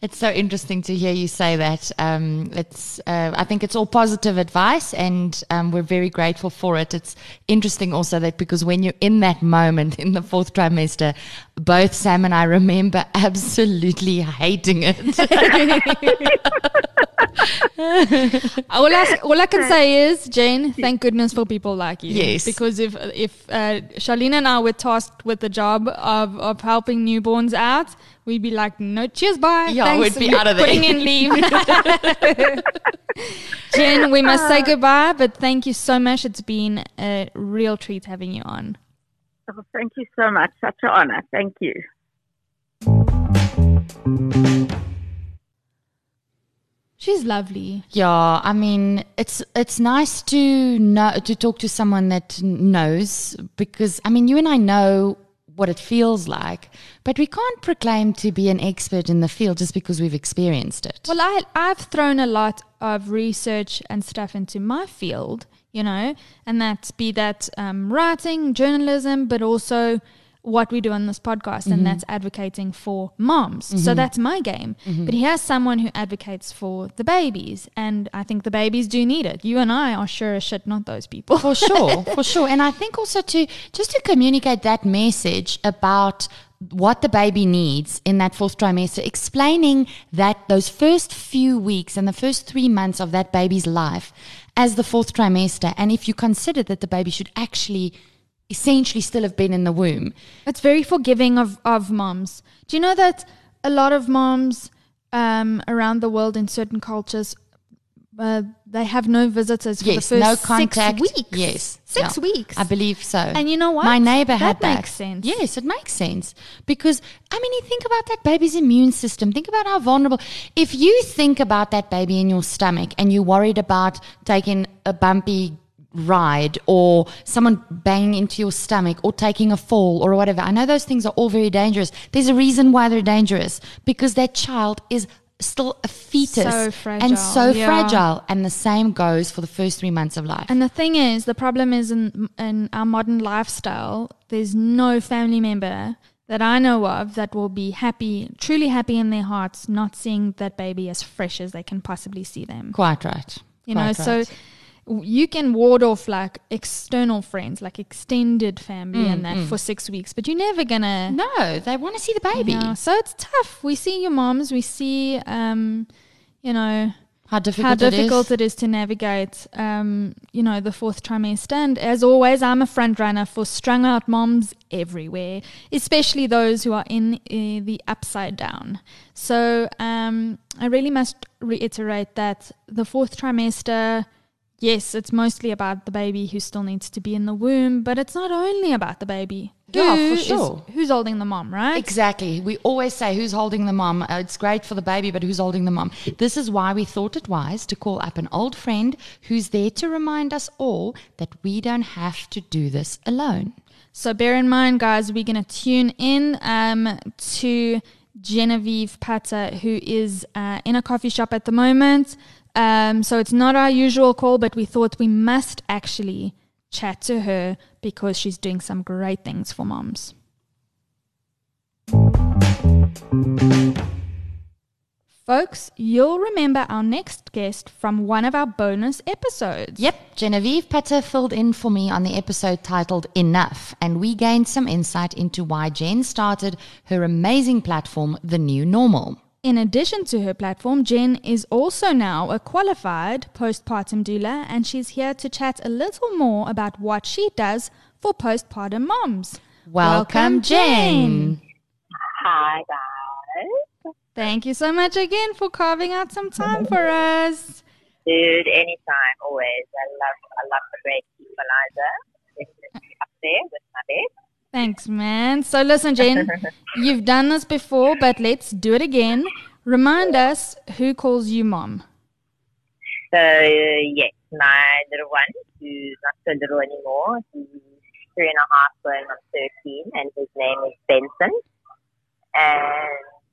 It's so interesting to hear you say that. Um, it's, uh, I think it's all positive advice, and um, we're very grateful for it. It's interesting also that because when you're in that moment in the fourth trimester, both Sam and I remember absolutely hating it.
all, I, all I can say is, Jane, thank goodness for people like you.
Yes.
Because if if uh, Charlene and I were tasked with the job of, of helping newborns out, we'd be like, no, cheers, bye.
Yeah,
Thanks.
we'd be
We're
out of there.
Putting in leave. Jen, we must say uh. goodbye, but thank you so much. It's been a real treat having you on.
Oh, thank you so much. Such an honor. Thank you.
She's lovely.
Yeah, I mean, it's it's nice to know to talk to someone that knows because I mean, you and I know what it feels like, but we can't proclaim to be an expert in the field just because we've experienced it.
Well, I, I've thrown a lot of research and stuff into my field, you know, and that be that um, writing, journalism, but also what we do on this podcast, and mm-hmm. that's advocating for moms. So mm-hmm. that's my game. Mm-hmm. But here's someone who advocates for the babies, and I think the babies do need it. You and I are sure as shit not those people.
for sure, for sure. And I think also to just to communicate that message about what the baby needs in that fourth trimester, explaining that those first few weeks and the first three months of that baby's life as the fourth trimester, and if you consider that the baby should actually essentially still have been in the womb.
It's very forgiving of, of moms. Do you know that a lot of moms um, around the world in certain cultures, uh, they have no visitors for the first
no contact.
six weeks.
Yes,
Six
yeah.
weeks.
I believe so.
And you know what?
My neighbor had
That
that.
makes sense.
Yes, it makes sense because I mean, you think about that baby's immune system. Think about how vulnerable. If you think about that baby in your stomach and you're worried about taking a bumpy ride or someone banging into your stomach or taking a fall or whatever. I know those things are all very dangerous. There's a reason why they're dangerous because that child is still a fetus
So fragile,
and so
yeah.
fragile. And the same goes for the first three months of life.
And the thing is, the problem is in in our modern lifestyle, there's no family member that I know of that will be happy, truly happy in their hearts, not seeing that baby as fresh as they can possibly see them.
Quite right.
You know,
Quite
so
right.
w- you can ward off like external friends, like extended family
Mm,
and that for six weeks, but you're never gonna.
no, they want to see the baby.
Yeah, so it's tough. We see your moms, we see, um, you know,
How difficult,
how difficult
it is.
it is to navigate, um, you know, the fourth trimester. And as always, I'm a front runner for strung out moms everywhere, especially those who are in uh, the upside down. So um, I really must reiterate that the fourth trimester. Yes, it's mostly about the baby who still needs to be in the womb, but it's not only about the baby.
Yeah, for
Who is-
sure.
who's holding the mom, right?
Exactly. We always say who's holding the mom. Uh, it's great for the baby, but who's holding the mom? This is why we thought it wise to call up an old friend who's there to remind us all that we don't have to do this alone.
So bear in mind, guys, we're going to tune in um, to Genevieve Putter, who is uh, in a coffee shop at the moment. Um, so it's not our usual call, but we thought we must actually chat to her because she's doing some great things for moms. Folks, you'll remember our next guest from one of our bonus episodes.
Yep, Genevieve Putter filled in for me on the episode titled Enough, and we gained some insight into why Jen started her amazing platform, The New Normal.
In addition to her platform, Jen is also now a qualified postpartum doula, and she's here to chat a little more about what she does for postpartum moms.
Welcome, Jen.
Hi, guys.
Thank you so much again for carving out some time for us.
Dude, anytime, always. I love, I love the great equalizer. Definitely up there with my bed.
Thanks, man. So, listen, Jen, you've done this before, but let's do it again. Remind us who calls you mom.
So, uh, yes, my little one, who's not so little anymore, he's three and a half going on 13, and his name is Benson. And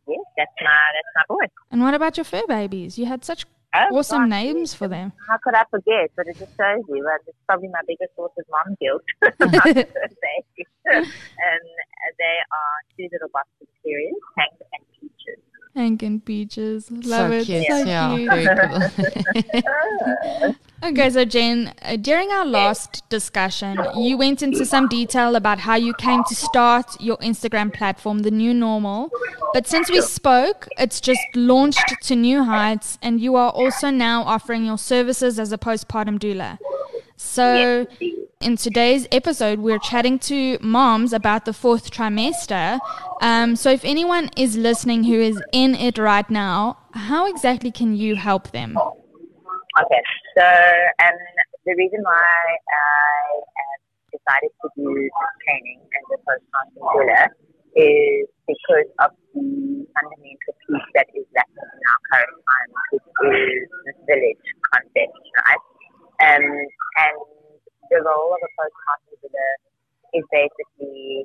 yes, that's my, that's my boy.
And what about your fur babies? You had such awesome
gosh,
names for them.
How could I forget? But it just shows you. Uh, it's probably my biggest source of mom guilt. And they are two little Boston Terriers, Hank and Peaches.
Hank and Peaches. Love
so
it.
cute.
So
yeah,
cute.
very cool.
Okay, so Jen, uh, during our last discussion, you went into some detail about how you came to start your Instagram platform, The New Normal. But since we spoke, it's just launched to new heights, and you are also now offering your services as a postpartum doula. So, in today's episode, we're chatting to moms about the fourth trimester. Um, so, if anyone is listening who is in it right now, how exactly can you help them?
Okay, so um, the reason why I decided to do this training as a postpartum doula is because of the fundamental piece that is lacking in our current time, which is this village concept, right? Um, and the role of a doula is basically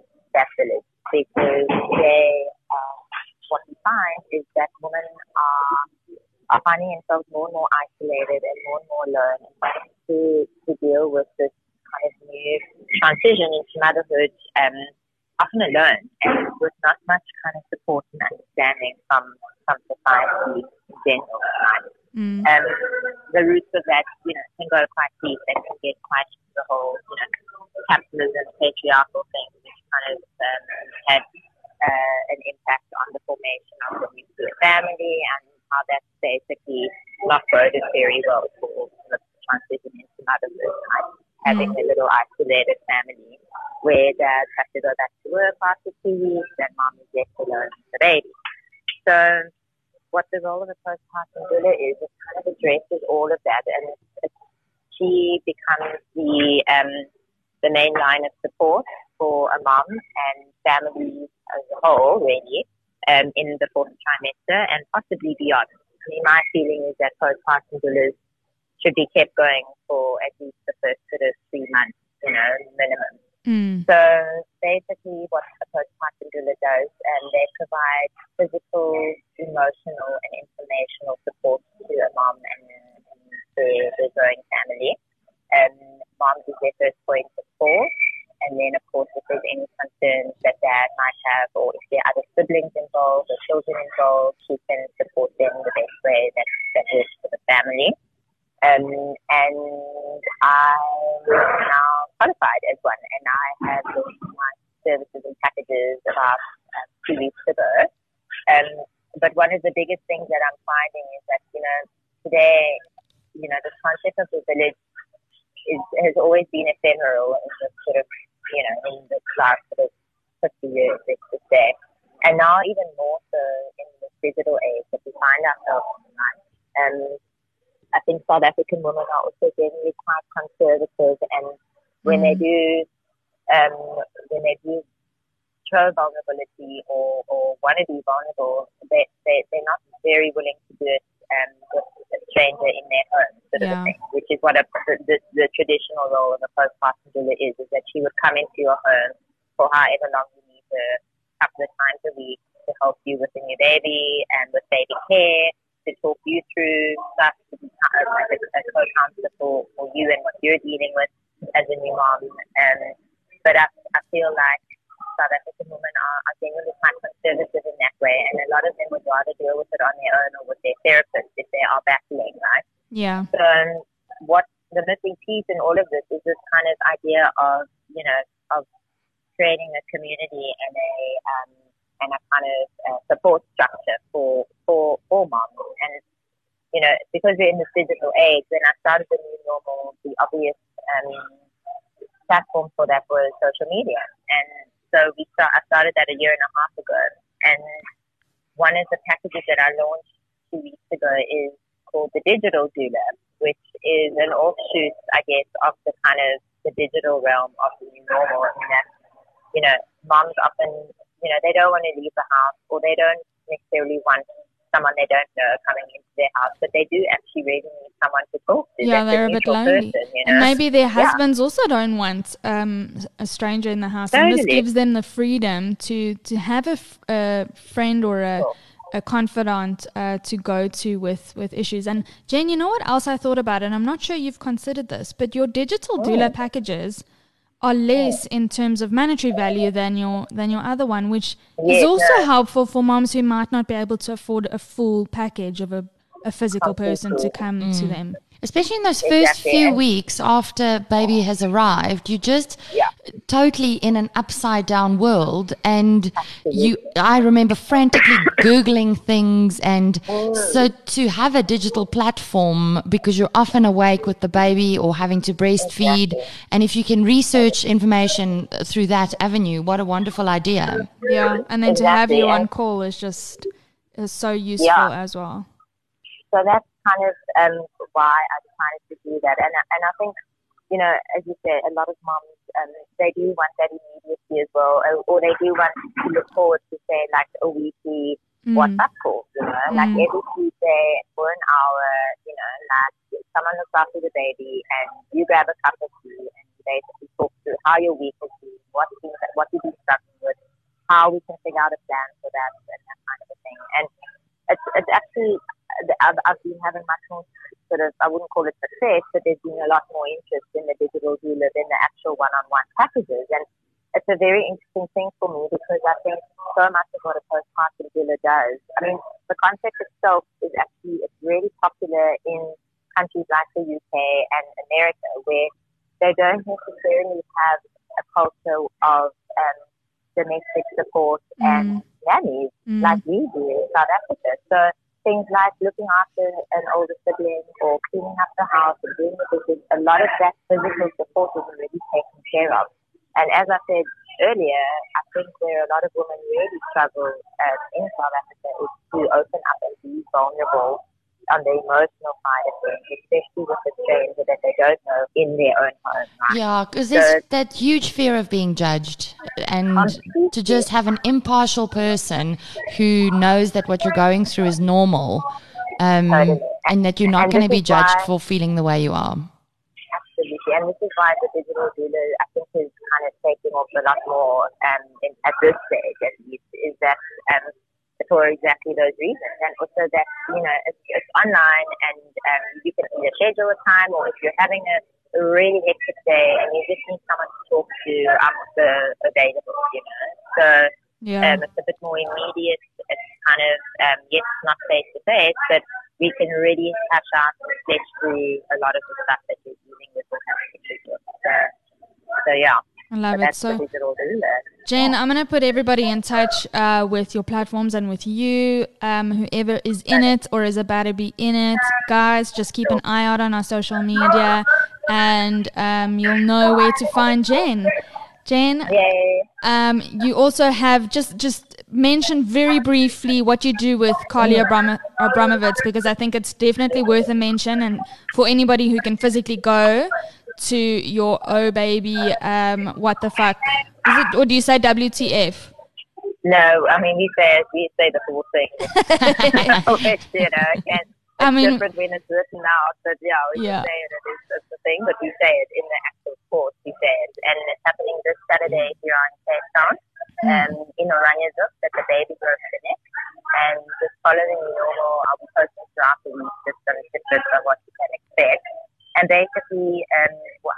village because they, uh, what we find is that women are are finding themselves more and more isolated and more and more alone to, to deal with this kind of new transition into motherhood um, often alone and with not much kind of support and understanding from, from society in general.
Mm.
Um, the roots of that, you know, can go quite deep and can get quite into the whole, you know, capitalism, patriarchal things, which kind of um, had uh, an impact on the formation of the nuclear family and how that's basically not boded very well for the transition into motherhood. Having a little isolated family where dad has to go back to work after two weeks and mom is left alone with the baby. So what the role of a postpartum doula is, it kind of addresses all of that and she becomes the um, the main line of support for a mom and families as a whole, really, um, in the fourth trimester and possibly beyond. I mean, my feeling is that postpartum doulas should be kept going for at least the first sort of three months, you know, minimum.
Mm.
So basically, what a postpartum doula does, and they provide physical, emotional, and informational support to a mom and, and to the growing family. Um, mom is their first point of call, and then of course, if there's any concerns that dad might have, or if there are other siblings involved or children involved, she can support them the best way that that works for the family. Um, and I'm now qualified as one, and I have my services and packages about um, two weeks ago. Um, but one of the biggest things that I'm finding is that, you know, today, you know, the concept of the village is, has always been ephemeral in the sort of, you know, in the last sort of 50 years, let's just say. And now even more so in this digital age that we find ourselves in? Um, I think South African women are also generally quite conservative, and when they do, um, when they do show vulnerability or, or want to be vulnerable, they, they they're not very willing to do it um, with a stranger in their home, sort
Yeah.
of a thing. Which is what a, the, the traditional role of a postpartum doula is: is that she would come into your home for however long you need her, a couple of times a week to help you with the new baby and with baby care to talk you through stuff, to be kind of like a, a co-counselor for, for you and what you're dealing with as a new mom. Um, but I, I feel like South African women are, are generally quite conservative in that way, and a lot of them would rather deal with it on their own or with their therapist if they are battling, right?
Yeah.
So um, what the missing piece in all of this is this kind of idea of, you know, of creating a community and a um, and a kind of uh, support structure for for for moms. And you know, because we're in this digital age, when I started the new normal, the obvious um, platform for that was social media. And so we start, I started that a year and a half ago. And one of the packages that I launched two weeks ago is called the Digital Doula, which is an offshoot, I guess, of the kind of the digital realm of the new normal. Mean, that, you know, moms often, you know, they don't want to leave the house or they don't necessarily want someone they don't know coming into their house, but they do actually really need someone to talk to.
Yeah,
that's
they're a bit lonely.
Person, you know?
And maybe their husbands also don't want um, a stranger in the house. And this gives them the freedom to, to have a, f- a friend or a,
Sure.
a confidant uh, to go to with, with issues. And Jen, you know what else I thought about? And I'm not sure you've considered this, but your digital
Oh.
doula packages are less in terms of monetary value than your than your other one, which is also
no.
helpful for moms who might not be able to afford a full package of a, a physical person to come to mm. them.
Especially in those first
Exactly,
few weeks after baby has arrived, you're just
Yeah.
totally in an upside down world. And you, I remember frantically Googling things. And
Mm.
so to have a digital platform because you're often awake with the baby or having to breastfeed. And if you can research information through that avenue, what a wonderful idea.
Yeah, and then to have you on call is just is so useful
Yeah.
as well.
So that's kind of um, why I decided to do that. And, and I think, you know, as you said, a lot of moms, um, they do want that immediacy as well, or, or they do want to look forward to, say, like a weekly
Mm.
WhatsApp call, you know, like
Mm.
every Tuesday for an hour, you know, like someone looks after the baby and you grab a cup of tea and you basically talk through how your week has been, what things, what you've been struggling with, how we can figure out a plan for that and that kind of a thing. And it's, it's actually, I've, I've been having much more sort of, I wouldn't call it success, but there's been a lot more interest in the digital doula than the actual one-on-one packages. And it's a very interesting thing for me because I think so much of what a postpartum doula does. I mean, the concept itself is actually it's really popular in countries like the UK and America, where they don't necessarily have a culture of um, domestic support and nannies
Mm.
like we do in South Africa. So things like looking after an older sibling or cleaning up the house and doing the dishes, a lot of that physical support is already taken care of. And as I said earlier, I think where a lot of women really struggle um, in South Africa is to open up and be vulnerable on the emotional side of things, especially with a stranger that they don't know in their own home. Right?
Yeah, because there's
So-
that huge fear of being judged, and to just have an impartial person who knows that what you're going through is normal. Um, and that you're not going to be judged
why-
for feeling the way you are.
Absolutely, and this is why the digital doula, I think, is kind of taking off a lot more um, in, at this stage, at least, is that um, for exactly those reasons, and also that you know it's, it's online, and um, you can either schedule a time, or if you're having a really hectic day and you just need someone to talk to, I'm also available. You know, so
Yeah.
um, it's a bit more immediate. It's kind of um, yes, not face to face, but we can really hash out and flesh through a lot of the stuff that you're dealing with with So, so yeah,
I
so
love it. So,
the digital doula.
Jen, I'm going to put everybody in touch uh, with your platforms and with you, um, whoever is in it or is about to be in it. Guys, just keep an eye out on our social media and um, you'll know where to find Jen. Jen,
Yay!
um, you also have just just mention very briefly what you do with Carly Abram- Abramovitz because I think it's definitely worth a mention and for anybody who can physically go to your oh baby um, what the fuck is it or do you say WTF?
No, I mean we say we say the whole thing. Which, you know, and it's
I mean-
different when it's written out, but yeah, we
Yeah.
say it. It's, it's a thing, but we say it in the actual course. We say it, and it's happening this Saturday here on Cape Town, um, in Oranjezicht at the Baby Grove Clinic. And just following the normal, I'll be posting throughout the week just some tidbits of what you can expect. And basically, um,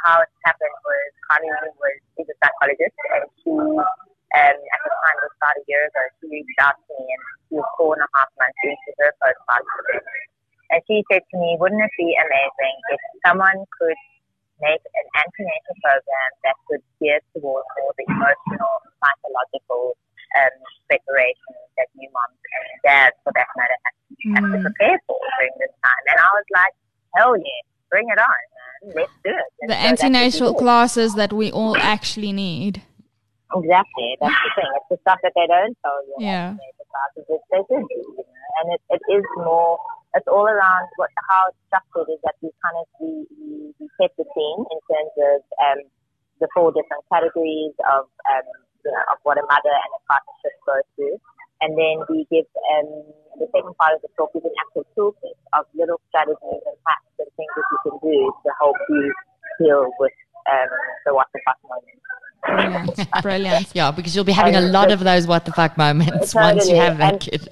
how it happened was Connie was she's a psychologist, and she, um, at the time, it was about a year ago, she reached out to me, and she was four and a half months into her postpartum. And she said to me, "Wouldn't it be amazing if someone could make an antenatal program that could gear towards all the emotional, psychological um, preparation that new moms and dads, for that matter, have to, have to
Mm.
prepare for during this time?" And I was like, "Hell yeah, bring it on, man. Let's do it." And
The
so that's what we
antenatal classes that we all actually need.
Exactly, that's the thing. It's the stuff that they don't tell you.
Yeah.
The classes that they should do, you know? and it, it is more. It's all around what how it's structured is that we kind of we, we, we set the scene in terms of um, the four different categories of um, you know of what a mother and a partnership go through, and then we give um, the second part of the talk is an actual toolkit of little strategies and hacks and things that you can do to help you deal with um, the what the fuck moment.
Brilliant. Brilliant.
Yeah, because you'll be having a lot
the-
of those what the fuck moments once you have that
And-
kid.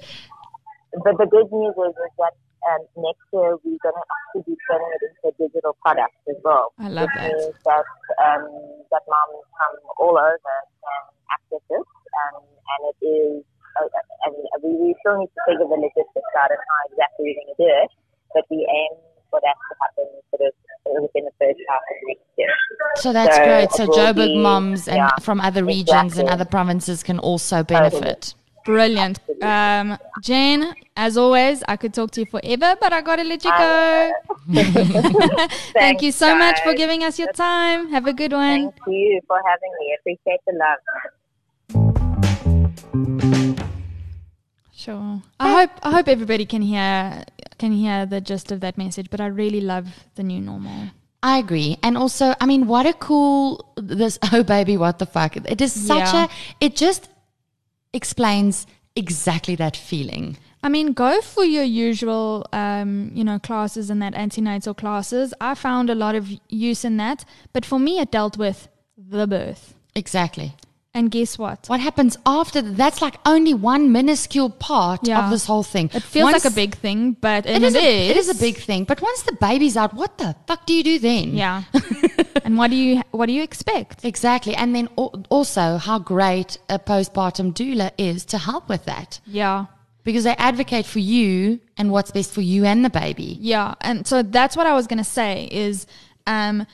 But the good news is, is that um, next year we're going to actually be turning it into a digital product as well.
I love that.
means that um, that moms from all over can access it, um, and it is. Uh, and we, we still need to figure the logistics out and how exactly we're going to do it, but we aim for that to happen sort of within the first half of next year.
So that's
So
great. So Joburg
be-
moms and
yeah,
from other regions and other provinces can also benefit.
Brilliant. Um, Jane, as always, I could talk to you forever, but I gotta let you go. Thank
Thanks,
you so much for giving us your time. Have a good one.
Thank you for having me. Appreciate the love.
Sure. I hope I hope everybody can hear can hear the gist of that message, but I really love the new normal.
I agree. And also, I mean, what a cool this oh baby, what the fuck. It is such
Yeah.
a it just explains exactly that feeling.
I mean, go for your usual, um, you know, classes and that antenatal classes. I found a lot of use in that, but for me, it dealt with the birth.
Exactly.
And guess what?
What happens after th- that's like only one minuscule part
Yeah.
of this whole thing.
It feels
Once-
like a big thing, but
it is,
it
a, it is a big thing. But once the baby's out, what the fuck do you do then?
Yeah. and what do you what do you expect?
Exactly. And then also how great a postpartum doula is to help with that.
Yeah.
Because they advocate for you and what's best for you and the baby.
Yeah, and so that's what I was going to say is um,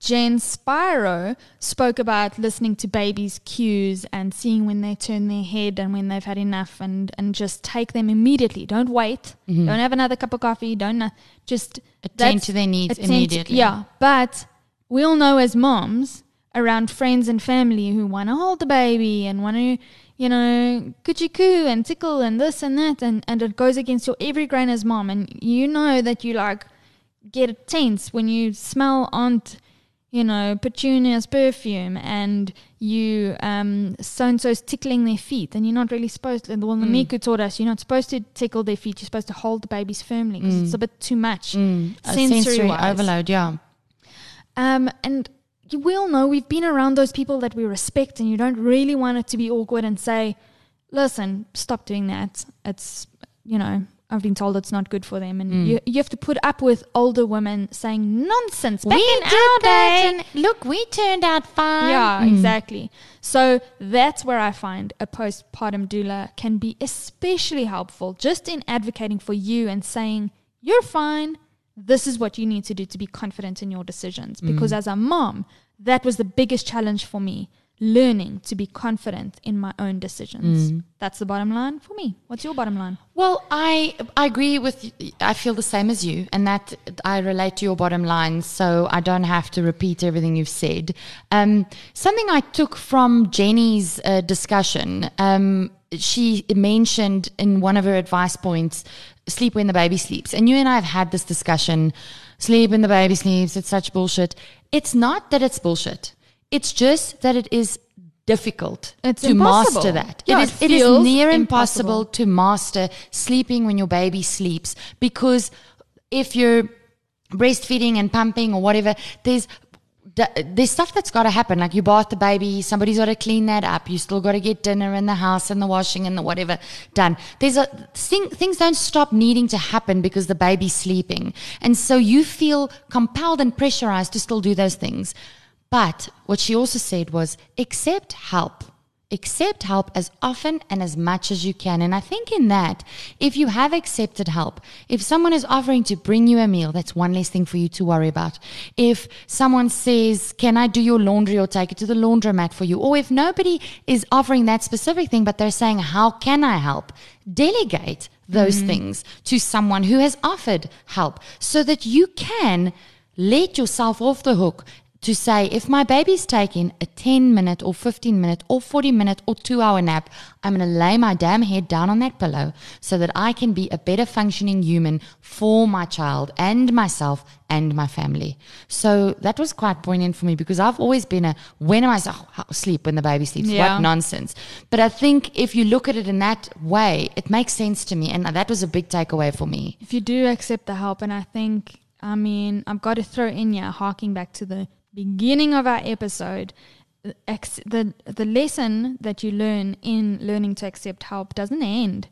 Jen Spiro spoke about listening to babies' cues and seeing when they turn their head and when they've had enough and, and just take them immediately. Don't wait. Don't have another cup of coffee. Don't uh, just
Attend to their needs immediately.
yeah, but we all know as moms around friends and family who want to hold the baby and want to, you know, coochie coo and tickle and this and that, and, and it goes against your every grain as mom. And you know that you like get tense when you smell Aunt you know, Petunia's perfume and you um so and so's tickling their feet and you're not really supposed to well the Miku taught us you're not supposed to tickle their feet, you're supposed to hold the babies firmly because it's a bit too much.
Mm,
Sensory
overload, yeah.
Um, and you- we all know we've been around those people that we respect, and you don't really want it to be awkward and say, "Listen, stop doing that." It's you know I've been told it's not good for them, and mm. you you have to put up with older women saying nonsense. Back in our day,
and look, we turned out fine.
yeah, mm. exactly. So that's where I find a postpartum doula can be especially helpful, just in advocating for you and saying you're fine. This is what you need to do to be confident in your decisions. Mm. Because as a mom, that was the biggest challenge for me learning to be confident in my own decisions. That's the bottom line for me. What's your bottom line?
Well, I I agree with. I feel the same as you, and that I relate to your bottom line, so I don't have to repeat everything you've said. Um, something I took from Jenny's uh, discussion. Um, she mentioned in one of her advice points, sleep when the baby sleeps, and you and I have had this discussion. Sleep when the baby sleeps. It's such bullshit. It's not that it's bullshit. It's just that it is difficult
It's
to
impossible.
master that.
Yeah,
it is,
it
it is near
impossible.
impossible to master sleeping when your baby sleeps because if you're breastfeeding and pumping or whatever, there's there's stuff that's got to happen. Like you bath the baby, somebody's got to clean that up. You still got to get dinner in the house and the washing and the whatever done. There's a thing, things don't stop needing to happen because the baby's sleeping, and so you feel compelled and pressurized to still do those things. But what she also said was accept help. Accept help as often and as much as you can. And I think in that, if you have accepted help, if someone is offering to bring you a meal, that's one less thing for you to worry about. If someone says, Can I do your laundry or take it to the laundromat for you? Or if nobody is offering that specific thing, but they're saying, How can I help? Delegate those mm-hmm. things to someone who has offered help so that you can let yourself off the hook to say if my baby's taking a 10 minute or 15 minute or 40 minute or 2 hour nap i'm going to lay my damn head down on that pillow so that i can be a better functioning human for my child and myself and my family. So that was quite poignant for me because i've always been a when am i oh, oh, sleep when the baby sleeps
Yeah.
what nonsense. But i think if you look at it in that way it makes sense to me and that was a big takeaway for me.
If you do accept the help, and I think, I mean, I've got to throw in here, harking back to the beginning of our episode, the the lesson that you learn in learning to accept help doesn't end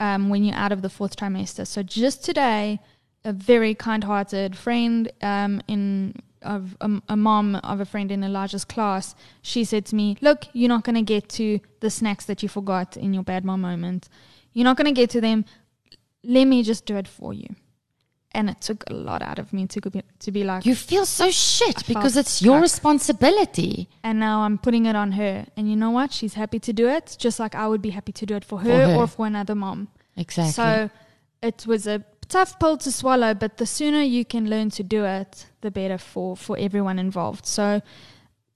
um, when you're out of the fourth trimester. So just today, a very kind-hearted friend um, in of a, a mom of a friend in Elijah's class, she said to me, "Look, you're not going to get to the snacks that you forgot in your bad mom moment. You're not going to get to them. Let me just do it for you." And it took a lot out of me to be, to be like,
you feel so shit because it's your
stuck.
responsibility
and now I'm putting it on her. And you know what? She's happy to do it, just like I would be happy to do it for her,
her.
or for another mom.
exactly
So it was a tough pill to swallow, but the sooner you can learn to do it, the better for, for everyone involved. So,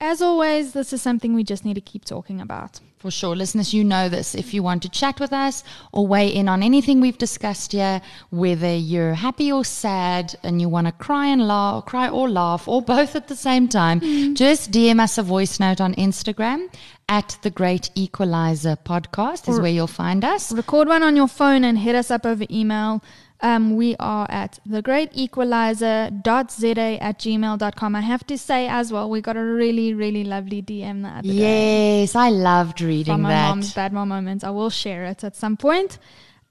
as always, this is something we just need to keep talking about.
For sure. Listeners, you know this. If you want to chat with us or weigh in on anything we've discussed here, whether you're happy or sad and you want to cry and laugh, cry or laugh, or both at the same time, mm-hmm. just DM us a voice note on Instagram at the Great Equalizer Podcast is
Or-
where you'll find us.
Record one on your phone and hit us up over email. Um, we are at thegreatequalizer.za at gmail.com. I have to say as well, we got a really, really lovely DM the other day.
Yes, I loved reading
from my
that.
mom's bad mom moments. I will share it at some point.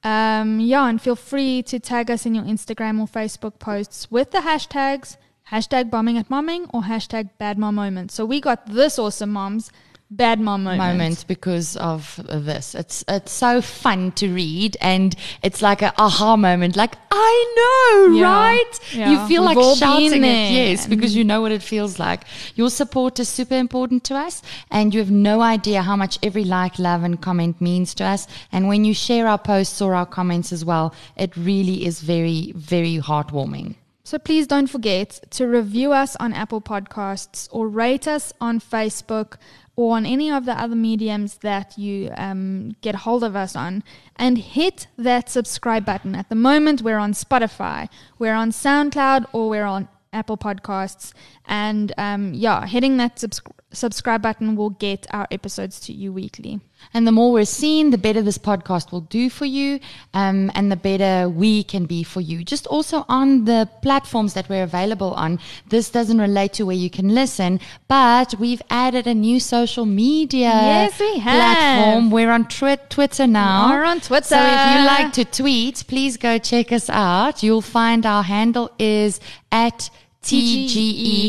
Um, yeah, and feel free to tag us in your Instagram or Facebook posts with the hashtags hashtag bombing at momming or hashtag bad mom moment. So we got this awesome mom's bad mom moment.
moment because of this. It's it's so fun to read and it's like a aha moment. Like I know,
Yeah.
right?
Yeah.
You feel
We've
like shouting it, yes, because you know what it feels like. Your support is super important to us, and you have no idea how much every like, love, and comment means to us. And when you share our posts or our comments as well, it really is very, very heartwarming.
So please don't forget to review us on Apple Podcasts or rate us on Facebook or on any of the other mediums that you um, get hold of us on and hit that subscribe button. At the moment, we're on Spotify, we're on SoundCloud, or we're on Apple Podcasts. And um, yeah, hitting that subs- subscribe button will get our episodes to you weekly.
And the more we're seen, the better this podcast will do for you, um, and the better we can be for you. Just also on the platforms that we're available on, this doesn't relate to where you can listen, but we've added a new social media
Yes, we have.
platform. We're on twi- Twitter now.
We are on Twitter.
So if you like to tweet, please go check us out. You'll find our handle is at TGE,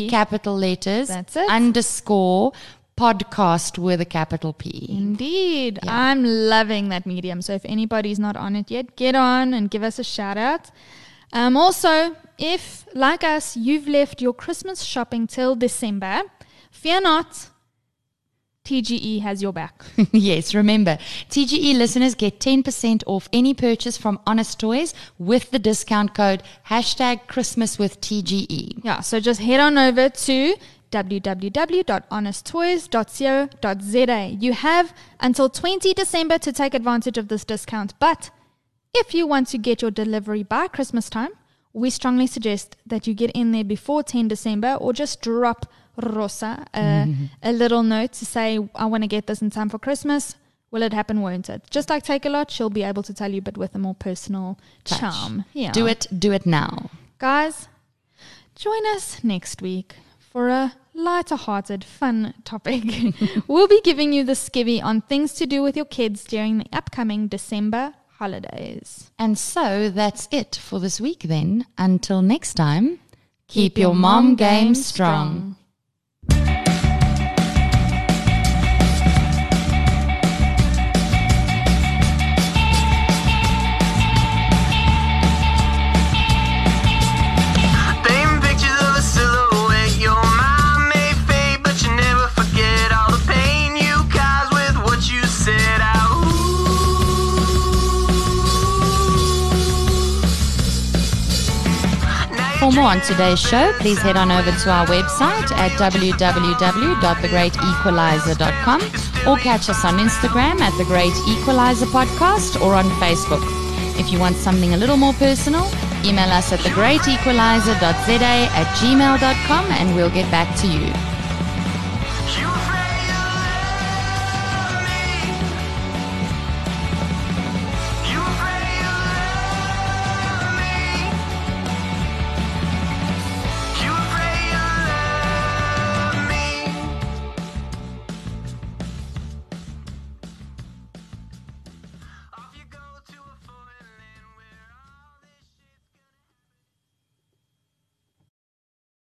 TGE.
capital letters,
That's it.
underscore podcast with a capital P.
Indeed. I'm loving that medium. So if anybody's not on it yet, get on and give us a shout out. Um, also, if, like us, you've left your Christmas shopping till December, fear not. TGE has your back.
yes, remember, TGE listeners get 10% off any purchase from Honest Toys with the discount code hashtag Christmas with. TGE.
Yeah, so just head on over to www.honesttoys.co.za. You have until 20 December to take advantage of this discount, but if you want to get your delivery by Christmas time, we strongly suggest that you get in there before 10 December or just drop Rosa a, a little note to say, I want to get this in time for Christmas. Will it happen? Won't it? Just like Takealot, she'll be able to tell you, but with a more personal
Touch.
charm. Yeah.
Do it, do it now.
Guys, join us next week for a lighter hearted, fun topic. we'll be giving you the skivvy on things to do with your kids during the upcoming December holidays.
And so that's it for this week then. Until next time, keep, your mom game strong.
Painting
more on today's show, please head on over to our website at www.thegreatequalizer.com or catch us on Instagram at The Great Equalizer Podcast or on Facebook. If you want something a little more personal, email us at thegreatequalizer.za at gmail.com and we'll get back to you.